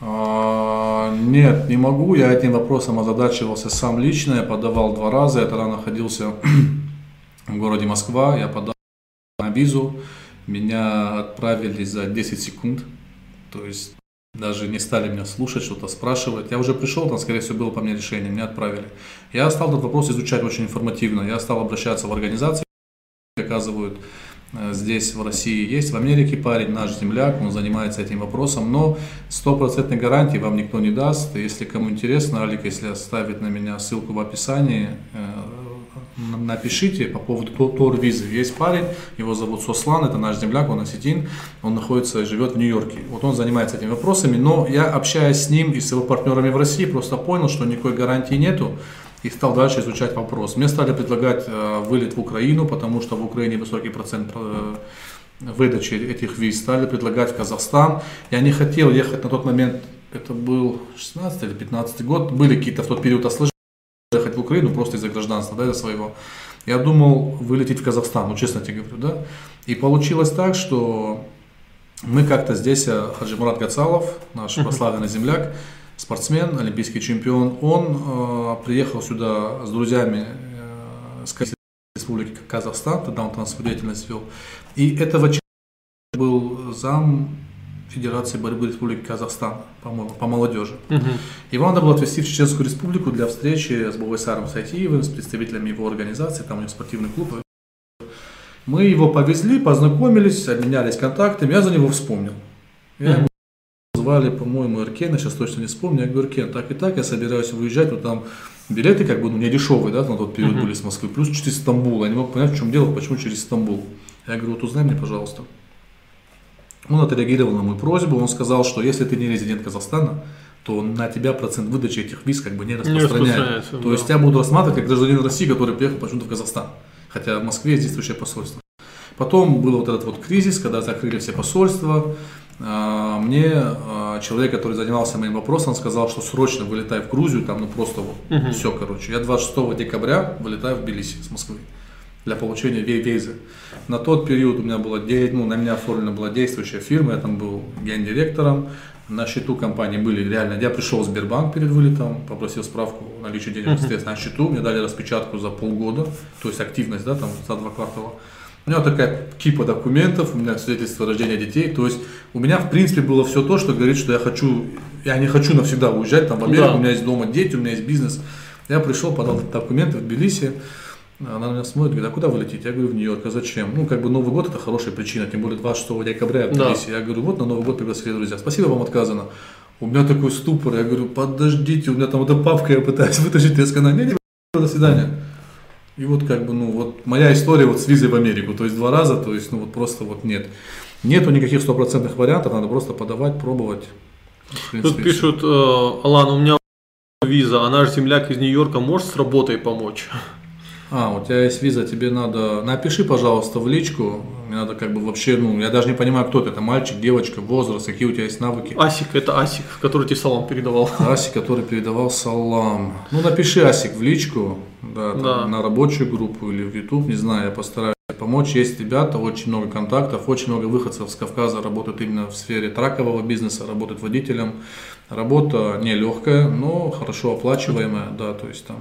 А, Нет, не могу. Я этим вопросом озадачивался сам лично. Я подавал два раза. Я тогда находился <clears throat> в городе Москва. Я подал на визу. Меня отправили за 10 секунд. То есть даже не стали меня слушать, что-то спрашивать. Я уже пришел, там, скорее всего, было по мне решение, меня отправили. Я стал этот вопрос изучать очень информативно. Я стал обращаться в организации, оказывают э, здесь, в России есть, в Америке парень, наш земляк, он занимается этим вопросом, но стопроцентной гарантии вам никто не даст. Если кому интересно, Алик, если оставит на меня ссылку в описании, э, напишите по поводу ту- турвизы. Есть парень, его зовут Сослан, это наш земляк, он осетин, он находится, живет в Нью-Йорке. Вот он занимается этими вопросами, но я, общаясь с ним и с его партнерами в России, просто понял, что никакой гарантии нету и стал дальше изучать вопрос. Мне стали предлагать э, вылет в Украину, потому что в Украине высокий процент э, выдачи этих виз. Стали предлагать в Казахстан. Я не хотел ехать на тот момент, это был 16 или 15 год, были какие-то в тот период осложнения, ехать в Украину просто из-за гражданства, да, из-за своего. Я думал вылететь в Казахстан, ну честно тебе говорю, да. И получилось так, что мы как-то здесь, э, Хаджи Мурат Гацалов, наш прославленный земляк, спортсмен, олимпийский чемпион, он э, приехал сюда с друзьями э, с Республики Казахстан, тогда он там свою деятельность вел. И этого человека был зам Федерации борьбы Республики Казахстан, по-моему, по молодежи. Его надо было отвезти в Чеченскую республику для встречи с Бовайсаром Сайтиевым, с представителями его организации, там у него спортивный клуб. Мы его повезли, познакомились, обменялись контактами, я за него вспомнил. Я ему звали, по-моему, Эркена, сейчас точно не вспомню. Я говорю, Эркен, так и так, я собираюсь выезжать, вот там билеты как бы ну, не дешевые, да, на тот период были с Москвы, плюс через Стамбул. Я не мог понять, в чем дело, почему через Стамбул. Я говорю, вот узнай мне, пожалуйста. Он отреагировал на мою просьбу, он сказал, что если ты не резидент Казахстана, то на тебя процент выдачи этих виз как бы не распространяется. То да. есть тебя будут рассматривать как гражданин России, который приехал почему-то в Казахстан. Хотя в Москве есть действующее посольство. Потом был вот этот вот кризис, когда закрыли все посольства. А, Мне а, человек, который занимался моим вопросом, сказал, что срочно вылетай в Грузию, там ну просто вот все, короче. Я 26 декабря вылетаю в Тбилиси с Москвы для получения визы. На тот период у меня была, де- ну, на меня оформлена была действующая фирма, я там был гендиректором, на счету компании были реально, я пришел в Сбербанк перед вылетом, попросил справку о наличии денежных средств на счету, мне дали распечатку за полгода, то есть активность, да, там за два квартала. У меня такая кипа документов, у меня свидетельство рождения детей, то есть у меня в принципе было все то, что говорит, что я хочу, я не хочу навсегда уезжать там в Америку, Да. у меня есть дома дети, у меня есть бизнес. Я пришел, подал документы в Тбилиси, она на меня смотрит, говорит, а куда вы летите? Я говорю, в Нью-Йорк, а зачем? Ну, как бы Новый год это хорошая причина, тем более 26 декабря в Да. Тбилиси. Я говорю, вот на Новый год пригласили друзья, спасибо вам отказано. У меня такой ступор, я говорю, подождите, у меня там эта папка, я пытаюсь <laughs> вытащить, я сказал, не, не, до свидания. И вот как бы, ну, вот моя история вот с визой в Америку, то есть два раза, то есть, ну, вот просто вот нет. Нету никаких стопроцентных вариантов, надо просто подавать, пробовать. В Тут пишут, э, Алан, у меня виза, а наш земляк из Нью-Йорка может с работой помочь? <laughs> А, у тебя есть виза, тебе надо... Напиши, пожалуйста, в личку. Мне надо как бы вообще, ну, я даже не понимаю, кто ты. Это мальчик, девочка, возраст, какие у тебя есть навыки. Асик, это Асик, который тебе салам передавал. <laughs> Асик, который передавал салам. Ну, напиши Асик в личку, да, там, Да. на рабочую группу или в YouTube, не знаю, я постараюсь помочь. Есть ребята, очень много контактов, очень много выходцев с Кавказа работают именно в сфере тракового бизнеса, работают водителем. Работа нелегкая, но хорошо оплачиваемая, да, то есть там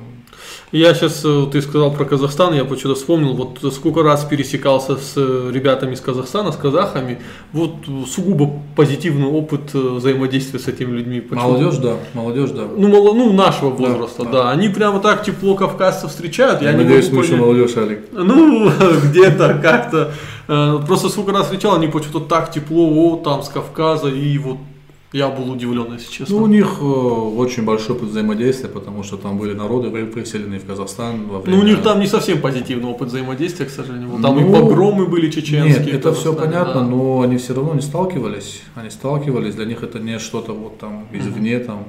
Я сейчас, ты сказал про Казахстан, я почему-то вспомнил, вот сколько раз пересекался с э, ребятами из Казахстана, с казахами, вот э, сугубо позитивный опыт э, взаимодействия с этими людьми. Почему? молодежь, да, молодежь, да. Ну, мало, ну, нашего возраста, да, да. Они прямо так тепло кавказцев встречают. Я Надеюсь, не мы еще молодежь, Алик. Ну, <laughs> где-то как-то. Э, Просто сколько раз встречал, они почему-то так тепло, о, там с Кавказа, и вот Я был удивлен, если честно. Ну, у них э, очень большой опыт взаимодействия, потому что там были народы выселены в Казахстан во время... Ну, у них там не совсем позитивный опыт взаимодействия, к сожалению. Там и Ну, погромы были чеченские. Нет, это все понятно, да. но они все равно не сталкивались. Они сталкивались, для них это не что-то вот там извне, там,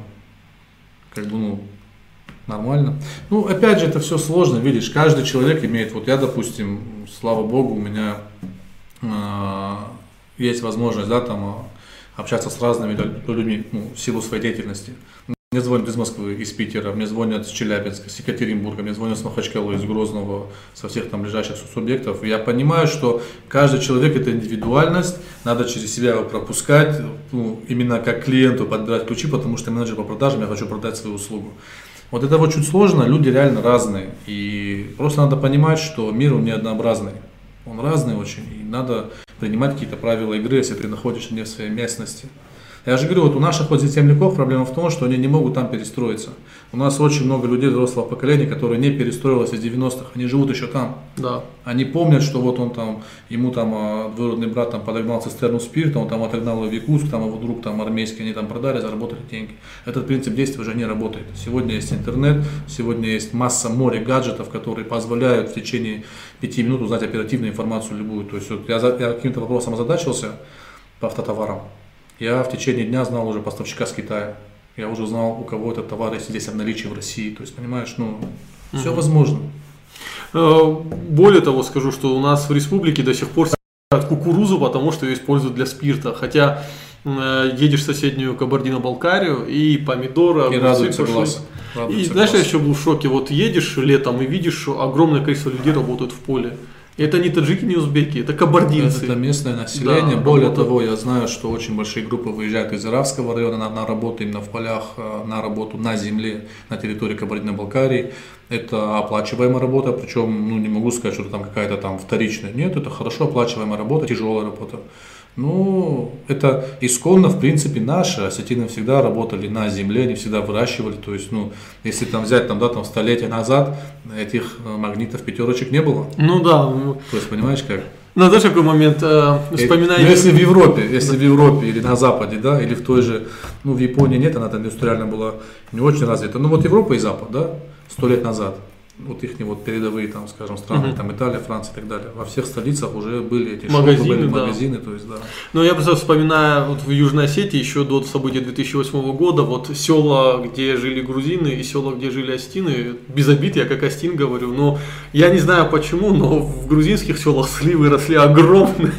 как бы, ну, нормально. Ну, опять же, это все сложно, видишь, каждый человек имеет, вот я, допустим, слава богу, у меня э, есть возможность, да, там, э, общаться с разными лю- людьми, ну, в силу своей деятельности. Мне звонят из Москвы, из Питера, мне звонят с Челябинска, с Екатеринбурга, мне звонят с Махачкалы, из Грозного, со всех там ближайших субъектов. Я понимаю, что каждый человек это индивидуальность, надо через себя его пропускать, ну, именно как клиенту подбирать ключи, потому что менеджер по продажам, я хочу продать свою услугу. Вот это вот чуть сложно, люди реально разные. И просто надо понимать, что мир он не однообразный. Он разный очень, и надо принимать какие-то правила игры, если ты находишься не в своей местности. Я же говорю, вот у наших вот земляков проблема в том, что они не могут там перестроиться. У нас очень много людей взрослого поколения, которые не перестроилось из 90-х, они живут еще там. Да. Они помнят, что вот он там, ему там а, двоюродный брат там подогнал цистерну спирта, он там отогнал его в Якутск, там его друг там армейский, они там продали, заработали деньги. Этот принцип действия уже не работает. Сегодня есть интернет, сегодня есть масса море гаджетов, которые позволяют в течение пяти минут узнать оперативную информацию любую. То есть вот я, я каким-то вопросом озадачился по автотоварам. Я в течение дня знал уже поставщика с Китая. Я уже знал, у кого этот товар есть здесь в наличии в России. То есть, понимаешь, ну, все возможно. Э, Более того, скажу, что у нас в республике до сих пор сажают кукурузу, потому что ее используют для спирта. Хотя э, едешь в соседнюю Кабардино-Балкарию и помидоры, И радуется глаз. И Радуется знаешь, я глаз. еще был в шоке. Вот едешь летом и видишь, что огромное количество людей работают в поле. Это не таджики, не узбеки, это кабардинцы. Это местное население. Да, Более работа. того, я знаю, что очень большие группы выезжают из Иравского района на, на работу именно в полях, э, на работу на земле на территории Кабардино-Балкарии. Это оплачиваемая работа, причем, ну, не могу сказать, что это там какая-то там вторичная. Нет, это хорошо оплачиваемая работа, тяжелая работа. Ну, это исконно, в принципе, наши. Осетины всегда работали на земле, они всегда выращивали. То есть, ну, если там взять там, да, там столетия назад, этих э, магнитов пятерочек не было. Ну да, То есть, понимаешь, как? ну знаешь, какой момент, э, вспоминаю... Ну, если в Европе, если в Европе или на Западе, да, или в той же, ну, в Японии нет, она там индустриально была не очень развита. Ну, вот Европа и Запад, да, сто лет назад, вот их вот передовые, там, скажем, страны, Мгм. там, Италия, Франция и так далее. Во всех столицах уже были эти Магазины, шопы, были да. магазины, то есть, да. Ну, я просто вспоминаю, вот в Южной Осетии еще до событий 2008 года, вот села, где жили грузины и села, где жили остины, без обид, я как остин говорю, но я не знаю почему, но в грузинских селах сливы росли огромные,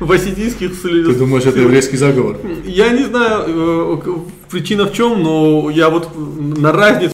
в осетинских Ты сливы... думаешь, это еврейский заговор? Я не знаю, э, причина в чем, но я вот на разницу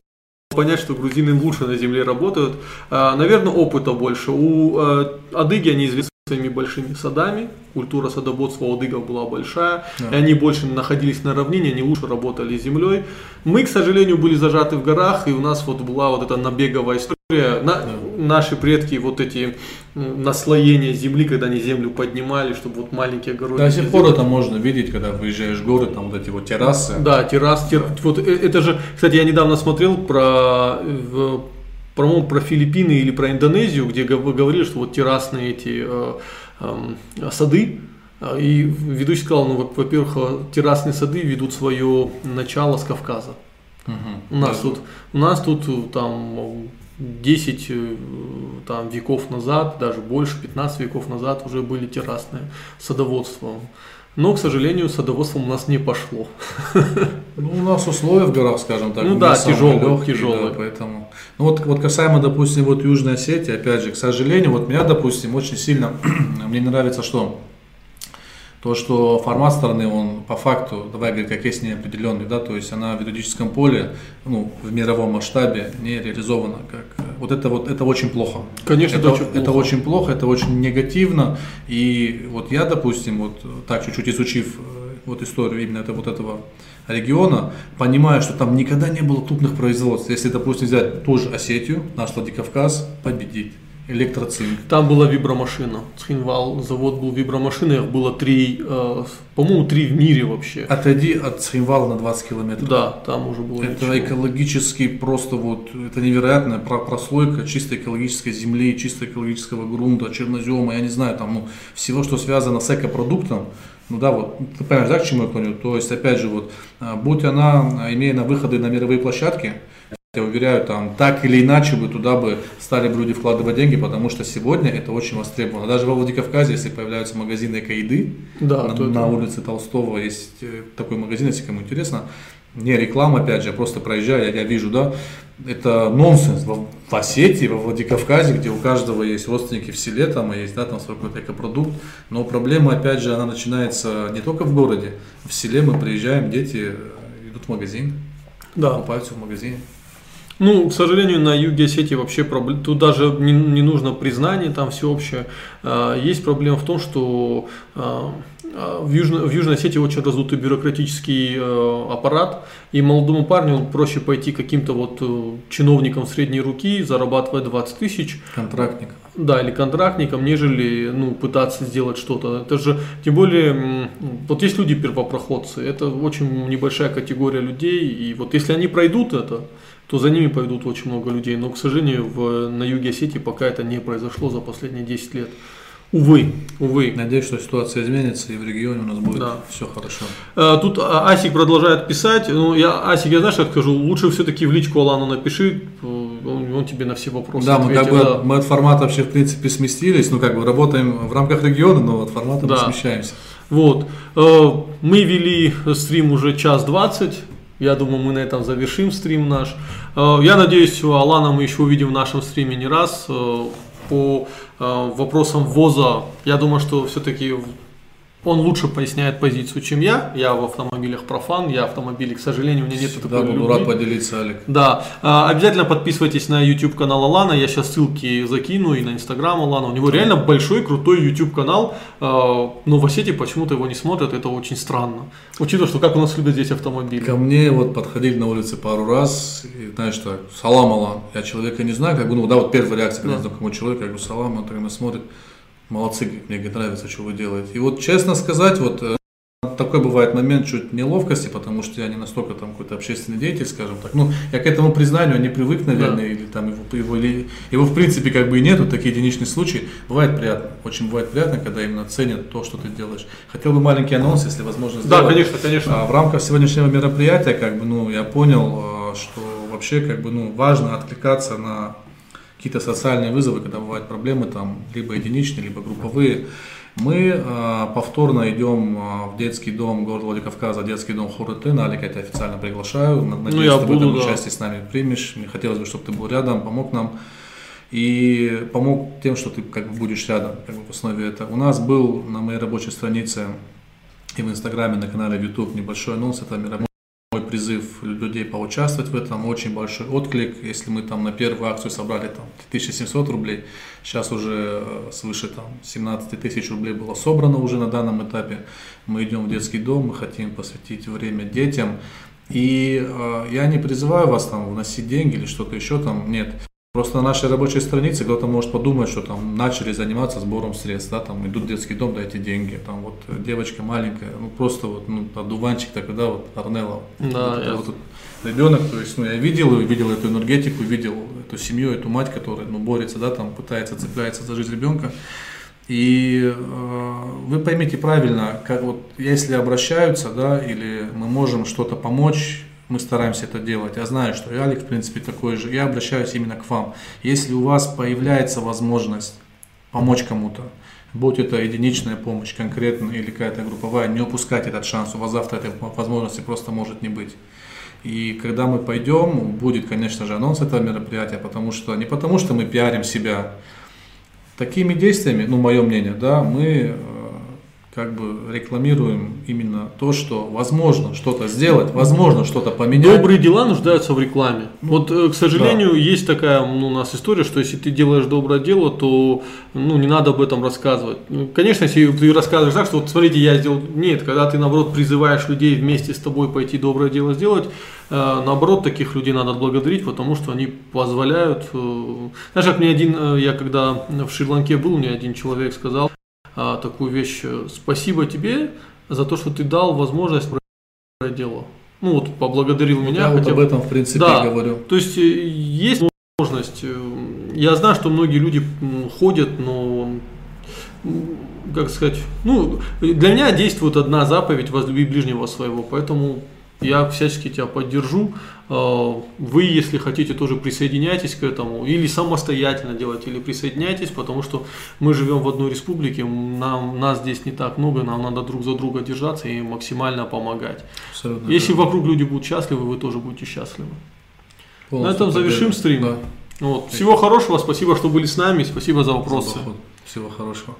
понять, что грузины лучше на земле работают. А, Наверное, опыта больше. У э, адыги они известны своими большими садами. Культура садоводства у адыгов была большая. Да. И они больше находились на равнине, они лучше работали с землей. Мы, к сожалению, были зажаты в горах, и у нас вот была вот эта набеговая история. На- Наши предки вот эти наслоения земли, когда они землю поднимали, чтобы вот маленькие огороды. До сих пор это можно видеть, когда выезжаешь в горы, там вот эти вот террасы. Да, террас, тер- вот э- это же, кстати, я недавно смотрел про, по-моему, про Филиппины или про Индонезию, где гов- говорили, что вот террасные эти э, эм, сады, Э, и ведущий сказал, ну, во- во-первых, э, террасные сады ведут свое начало с Кавказа. Мгм. У нас Да. тут, у нас тут э, там 10 э, там, веков назад, даже больше, 15 веков назад уже были террасные садоводства. Но, к сожалению, садоводством у нас не пошло. Ну, у нас условия в горах, скажем так, Ну да, тяжелые, легкие, тяжелые. да, поэтому. Ну вот, вот касаемо, допустим, вот Южной Осетии, опять же, к сожалению, вот меня, допустим, очень сильно, <clears throat> мне не нравится что? То, что формат страны, он по факту, давай говорить, как есть неопределенный, да, то есть она в юридическом поле, ну, в мировом масштабе не реализована. Как, вот это вот, это очень плохо. Конечно, это, это очень это плохо. очень плохо, это очень негативно. И вот я, допустим, вот так чуть-чуть изучив э, вот историю именно это, вот этого региона, понимаю, что там никогда не было крупных производств. Если, допустим, взять ту же Осетию, наш Владикавказ, победить. Электроцинк. Там была вибромашина. Цхинвал, завод был вибромашина, их было три, э, по-моему, три в мире вообще. Отойди от Цхинвала на 20 километров. Да, там уже было Это ничего. экологически просто вот, это невероятная про- прослойка чисто экологической земли, чисто экологического грунта, чернозема, я не знаю, там, ну, всего, что связано с экопродуктом, ну да, вот, ты понимаешь, да, к чему я клоню? То есть, опять же, вот, а, будь она, имея на выходы на мировые площадки, я уверяю, там, так или иначе бы туда бы стали бы люди вкладывать деньги, потому что сегодня это очень востребовано. Даже во Владикавказе, если появляются магазины эко-еды, Да, на, то это- на улице Толстого есть э, такой магазин, если кому интересно. Не реклама, опять же, я просто проезжаю, я, я вижу, да, это нонсенс. Во, в Осетии, во Владикавказе, где у каждого есть родственники в селе, там есть, да, там свой какой-то экопродукт. Но проблема, опять же, она начинается не только в городе. В селе мы приезжаем, дети э, идут в магазин, Да. покупают все в магазине. Ну, к сожалению, на юге Осетии вообще проблем, тут даже не, не нужно признание там всеобщее. А, Есть проблема в том, что а, а, в, Южной, в Южной Осетии очень раздутый бюрократический э, аппарат, и молодому парню проще пойти каким-то вот э, чиновником средней руки, зарабатывать 20 тысяч, Контрактник. да, или контрактником, нежели ну, пытаться сделать что-то. Это же, тем более, вот есть люди первопроходцы, это очень небольшая категория людей, и вот если они пройдут это, то за ними пойдут очень много людей. Но, к сожалению, в, на юге Осетии пока это не произошло за последние 10 лет. Увы, увы. Надеюсь, что ситуация изменится и в регионе у нас будет Да. все хорошо. А, Тут а, Асик продолжает писать. Ну, я, Асик, я знаешь, как скажу, лучше все-таки в личку Алану напиши, э, он, он тебе на все вопросы Да, мы как ответит, бы да. мы от формата вообще в принципе сместились, ну как бы работаем в рамках региона, но от формата Да. мы смещаемся. Вот. Э, Мы вели стрим уже час двадцать. Я думаю, мы на этом завершим стрим наш. Э, Я надеюсь, Алана мы еще увидим в нашем стриме не раз. Э, По э, вопросам ВОЗа, я думаю, что все-таки он лучше поясняет позицию, чем я. Я в автомобилях профан, я автомобили, к сожалению, у меня нет Всегда такой буду любви. рад поделиться, Олег. Да, а, обязательно подписывайтесь на YouTube канал Алана, я сейчас ссылки закину и на Инстаграм Алана. У него реально большой, крутой YouTube канал, а, но в Осетии почему-то его не смотрят, это очень странно. Учитывая, что как у нас любят здесь автомобили. Ко мне вот подходили на улице пару раз, и знаешь так, салам, Алан. Я человека не знаю, как бы, ну да, вот первая реакция, когда Да. знакомый человек, я говорю, салам, он так на смотрит, молодцы, мне нравится, что вы делаете. И вот честно сказать, вот э, такой бывает момент чуть неловкости, потому что я не настолько там какой-то общественный деятель, скажем так. Ну, я к этому признанию не привык, наверное, Да. или там его, его, или- его в принципе как бы и нету, такие единичные случаи. Бывает приятно, очень бывает приятно, когда именно ценят то, что ты делаешь. Хотел бы маленький анонс, если возможно Да, сделать. конечно, конечно. А в рамках сегодняшнего мероприятия, как бы, ну, я понял, э, что вообще, как бы, ну, важно откликаться на какие-то социальные вызовы, когда бывают проблемы, там, либо единичные, либо групповые. Мы э, повторно идем э, в детский дом города Владикавказа, детский дом Хурытына. Алик, я тебя официально приглашаю. На- Надеюсь, Ну, я ты в буду, этом да. участие с нами примешь. Мне хотелось бы, чтобы ты был рядом, помог нам. И помог тем, что ты как бы будешь рядом, как бы в основе это. У нас был на моей рабочей странице и в Инстаграме, на канале в YouTube небольшой анонс, это мировой мой призыв людей поучаствовать в этом, очень большой отклик. Если мы там на первую акцию собрали там 1700 рублей, сейчас уже э, свыше там 17 тысяч рублей было собрано уже на данном этапе. Мы идем в детский дом, мы хотим посвятить время детям. И э, я не призываю вас там вносить деньги или что-то еще там, нет. Просто на нашей рабочей странице кто-то может подумать, что там начали заниматься сбором средств, да, там идут в детский дом, дайте деньги, там вот э, девочка маленькая, ну просто вот, ну, одуванчик такой, да, вот Арнелла. Да, вот, я- вот ребенок, то есть, ну, я видел, видел эту энергетику, видел эту семью, эту мать, которая, ну, борется, да, там, пытается, цепляется за жизнь ребенка. И э, вы поймите правильно, как вот, если обращаются, да, или мы можем что-то помочь, мы стараемся это делать. Я знаю, что и Алик, в принципе, такой же. Я обращаюсь именно к вам. Если у вас появляется возможность помочь кому-то, будь это единичная помощь конкретно или какая-то групповая, не упускать этот шанс. У вас завтра этой возможности просто может не быть. И когда мы пойдем, будет, конечно же, анонс этого мероприятия, потому что не потому, что мы пиарим себя, такими действиями, ну, мое мнение, да, мы э, как бы рекламируем именно то, что возможно что-то сделать, возможно что-то поменять. Добрые дела нуждаются в рекламе. Вот, э, к сожалению, есть такая ну, у нас история, что если ты делаешь доброе дело, то ну, не надо об этом рассказывать. Ну, Конечно, если ты рассказываешь так, что вот смотрите, я сделал... Нет, когда ты, наоборот, призываешь людей вместе с тобой пойти доброе дело сделать, э, наоборот, таких людей надо благодарить, потому что они позволяют... э, Знаешь, как мне один, я когда в Шри-Ланке был, мне один человек сказал а, такую вещь, э, спасибо тебе за то, что ты дал возможность дело. Ну вот, поблагодарил меня. Я вот хотя об бы. этом в принципе Да. говорю. То есть э, есть возможность. э, Я знаю, что многие люди ходят, но как сказать, ну, для меня действует одна заповедь возлюби ближнего своего, поэтому я всячески тебя поддержу. Э, Вы, если хотите, тоже присоединяйтесь к этому, или самостоятельно делайте, или присоединяйтесь, потому что мы живем в одной республике, нам, нас здесь не так много, нам надо друг за друга держаться и максимально помогать. Абсолютно Если верно. вокруг люди будут счастливы, вы тоже будете счастливы. Полностью этом завершим поддерживаю. стрим. Да. Вот. Всего хорошего, спасибо, что были с нами, спасибо за вопросы. Всего хорошего.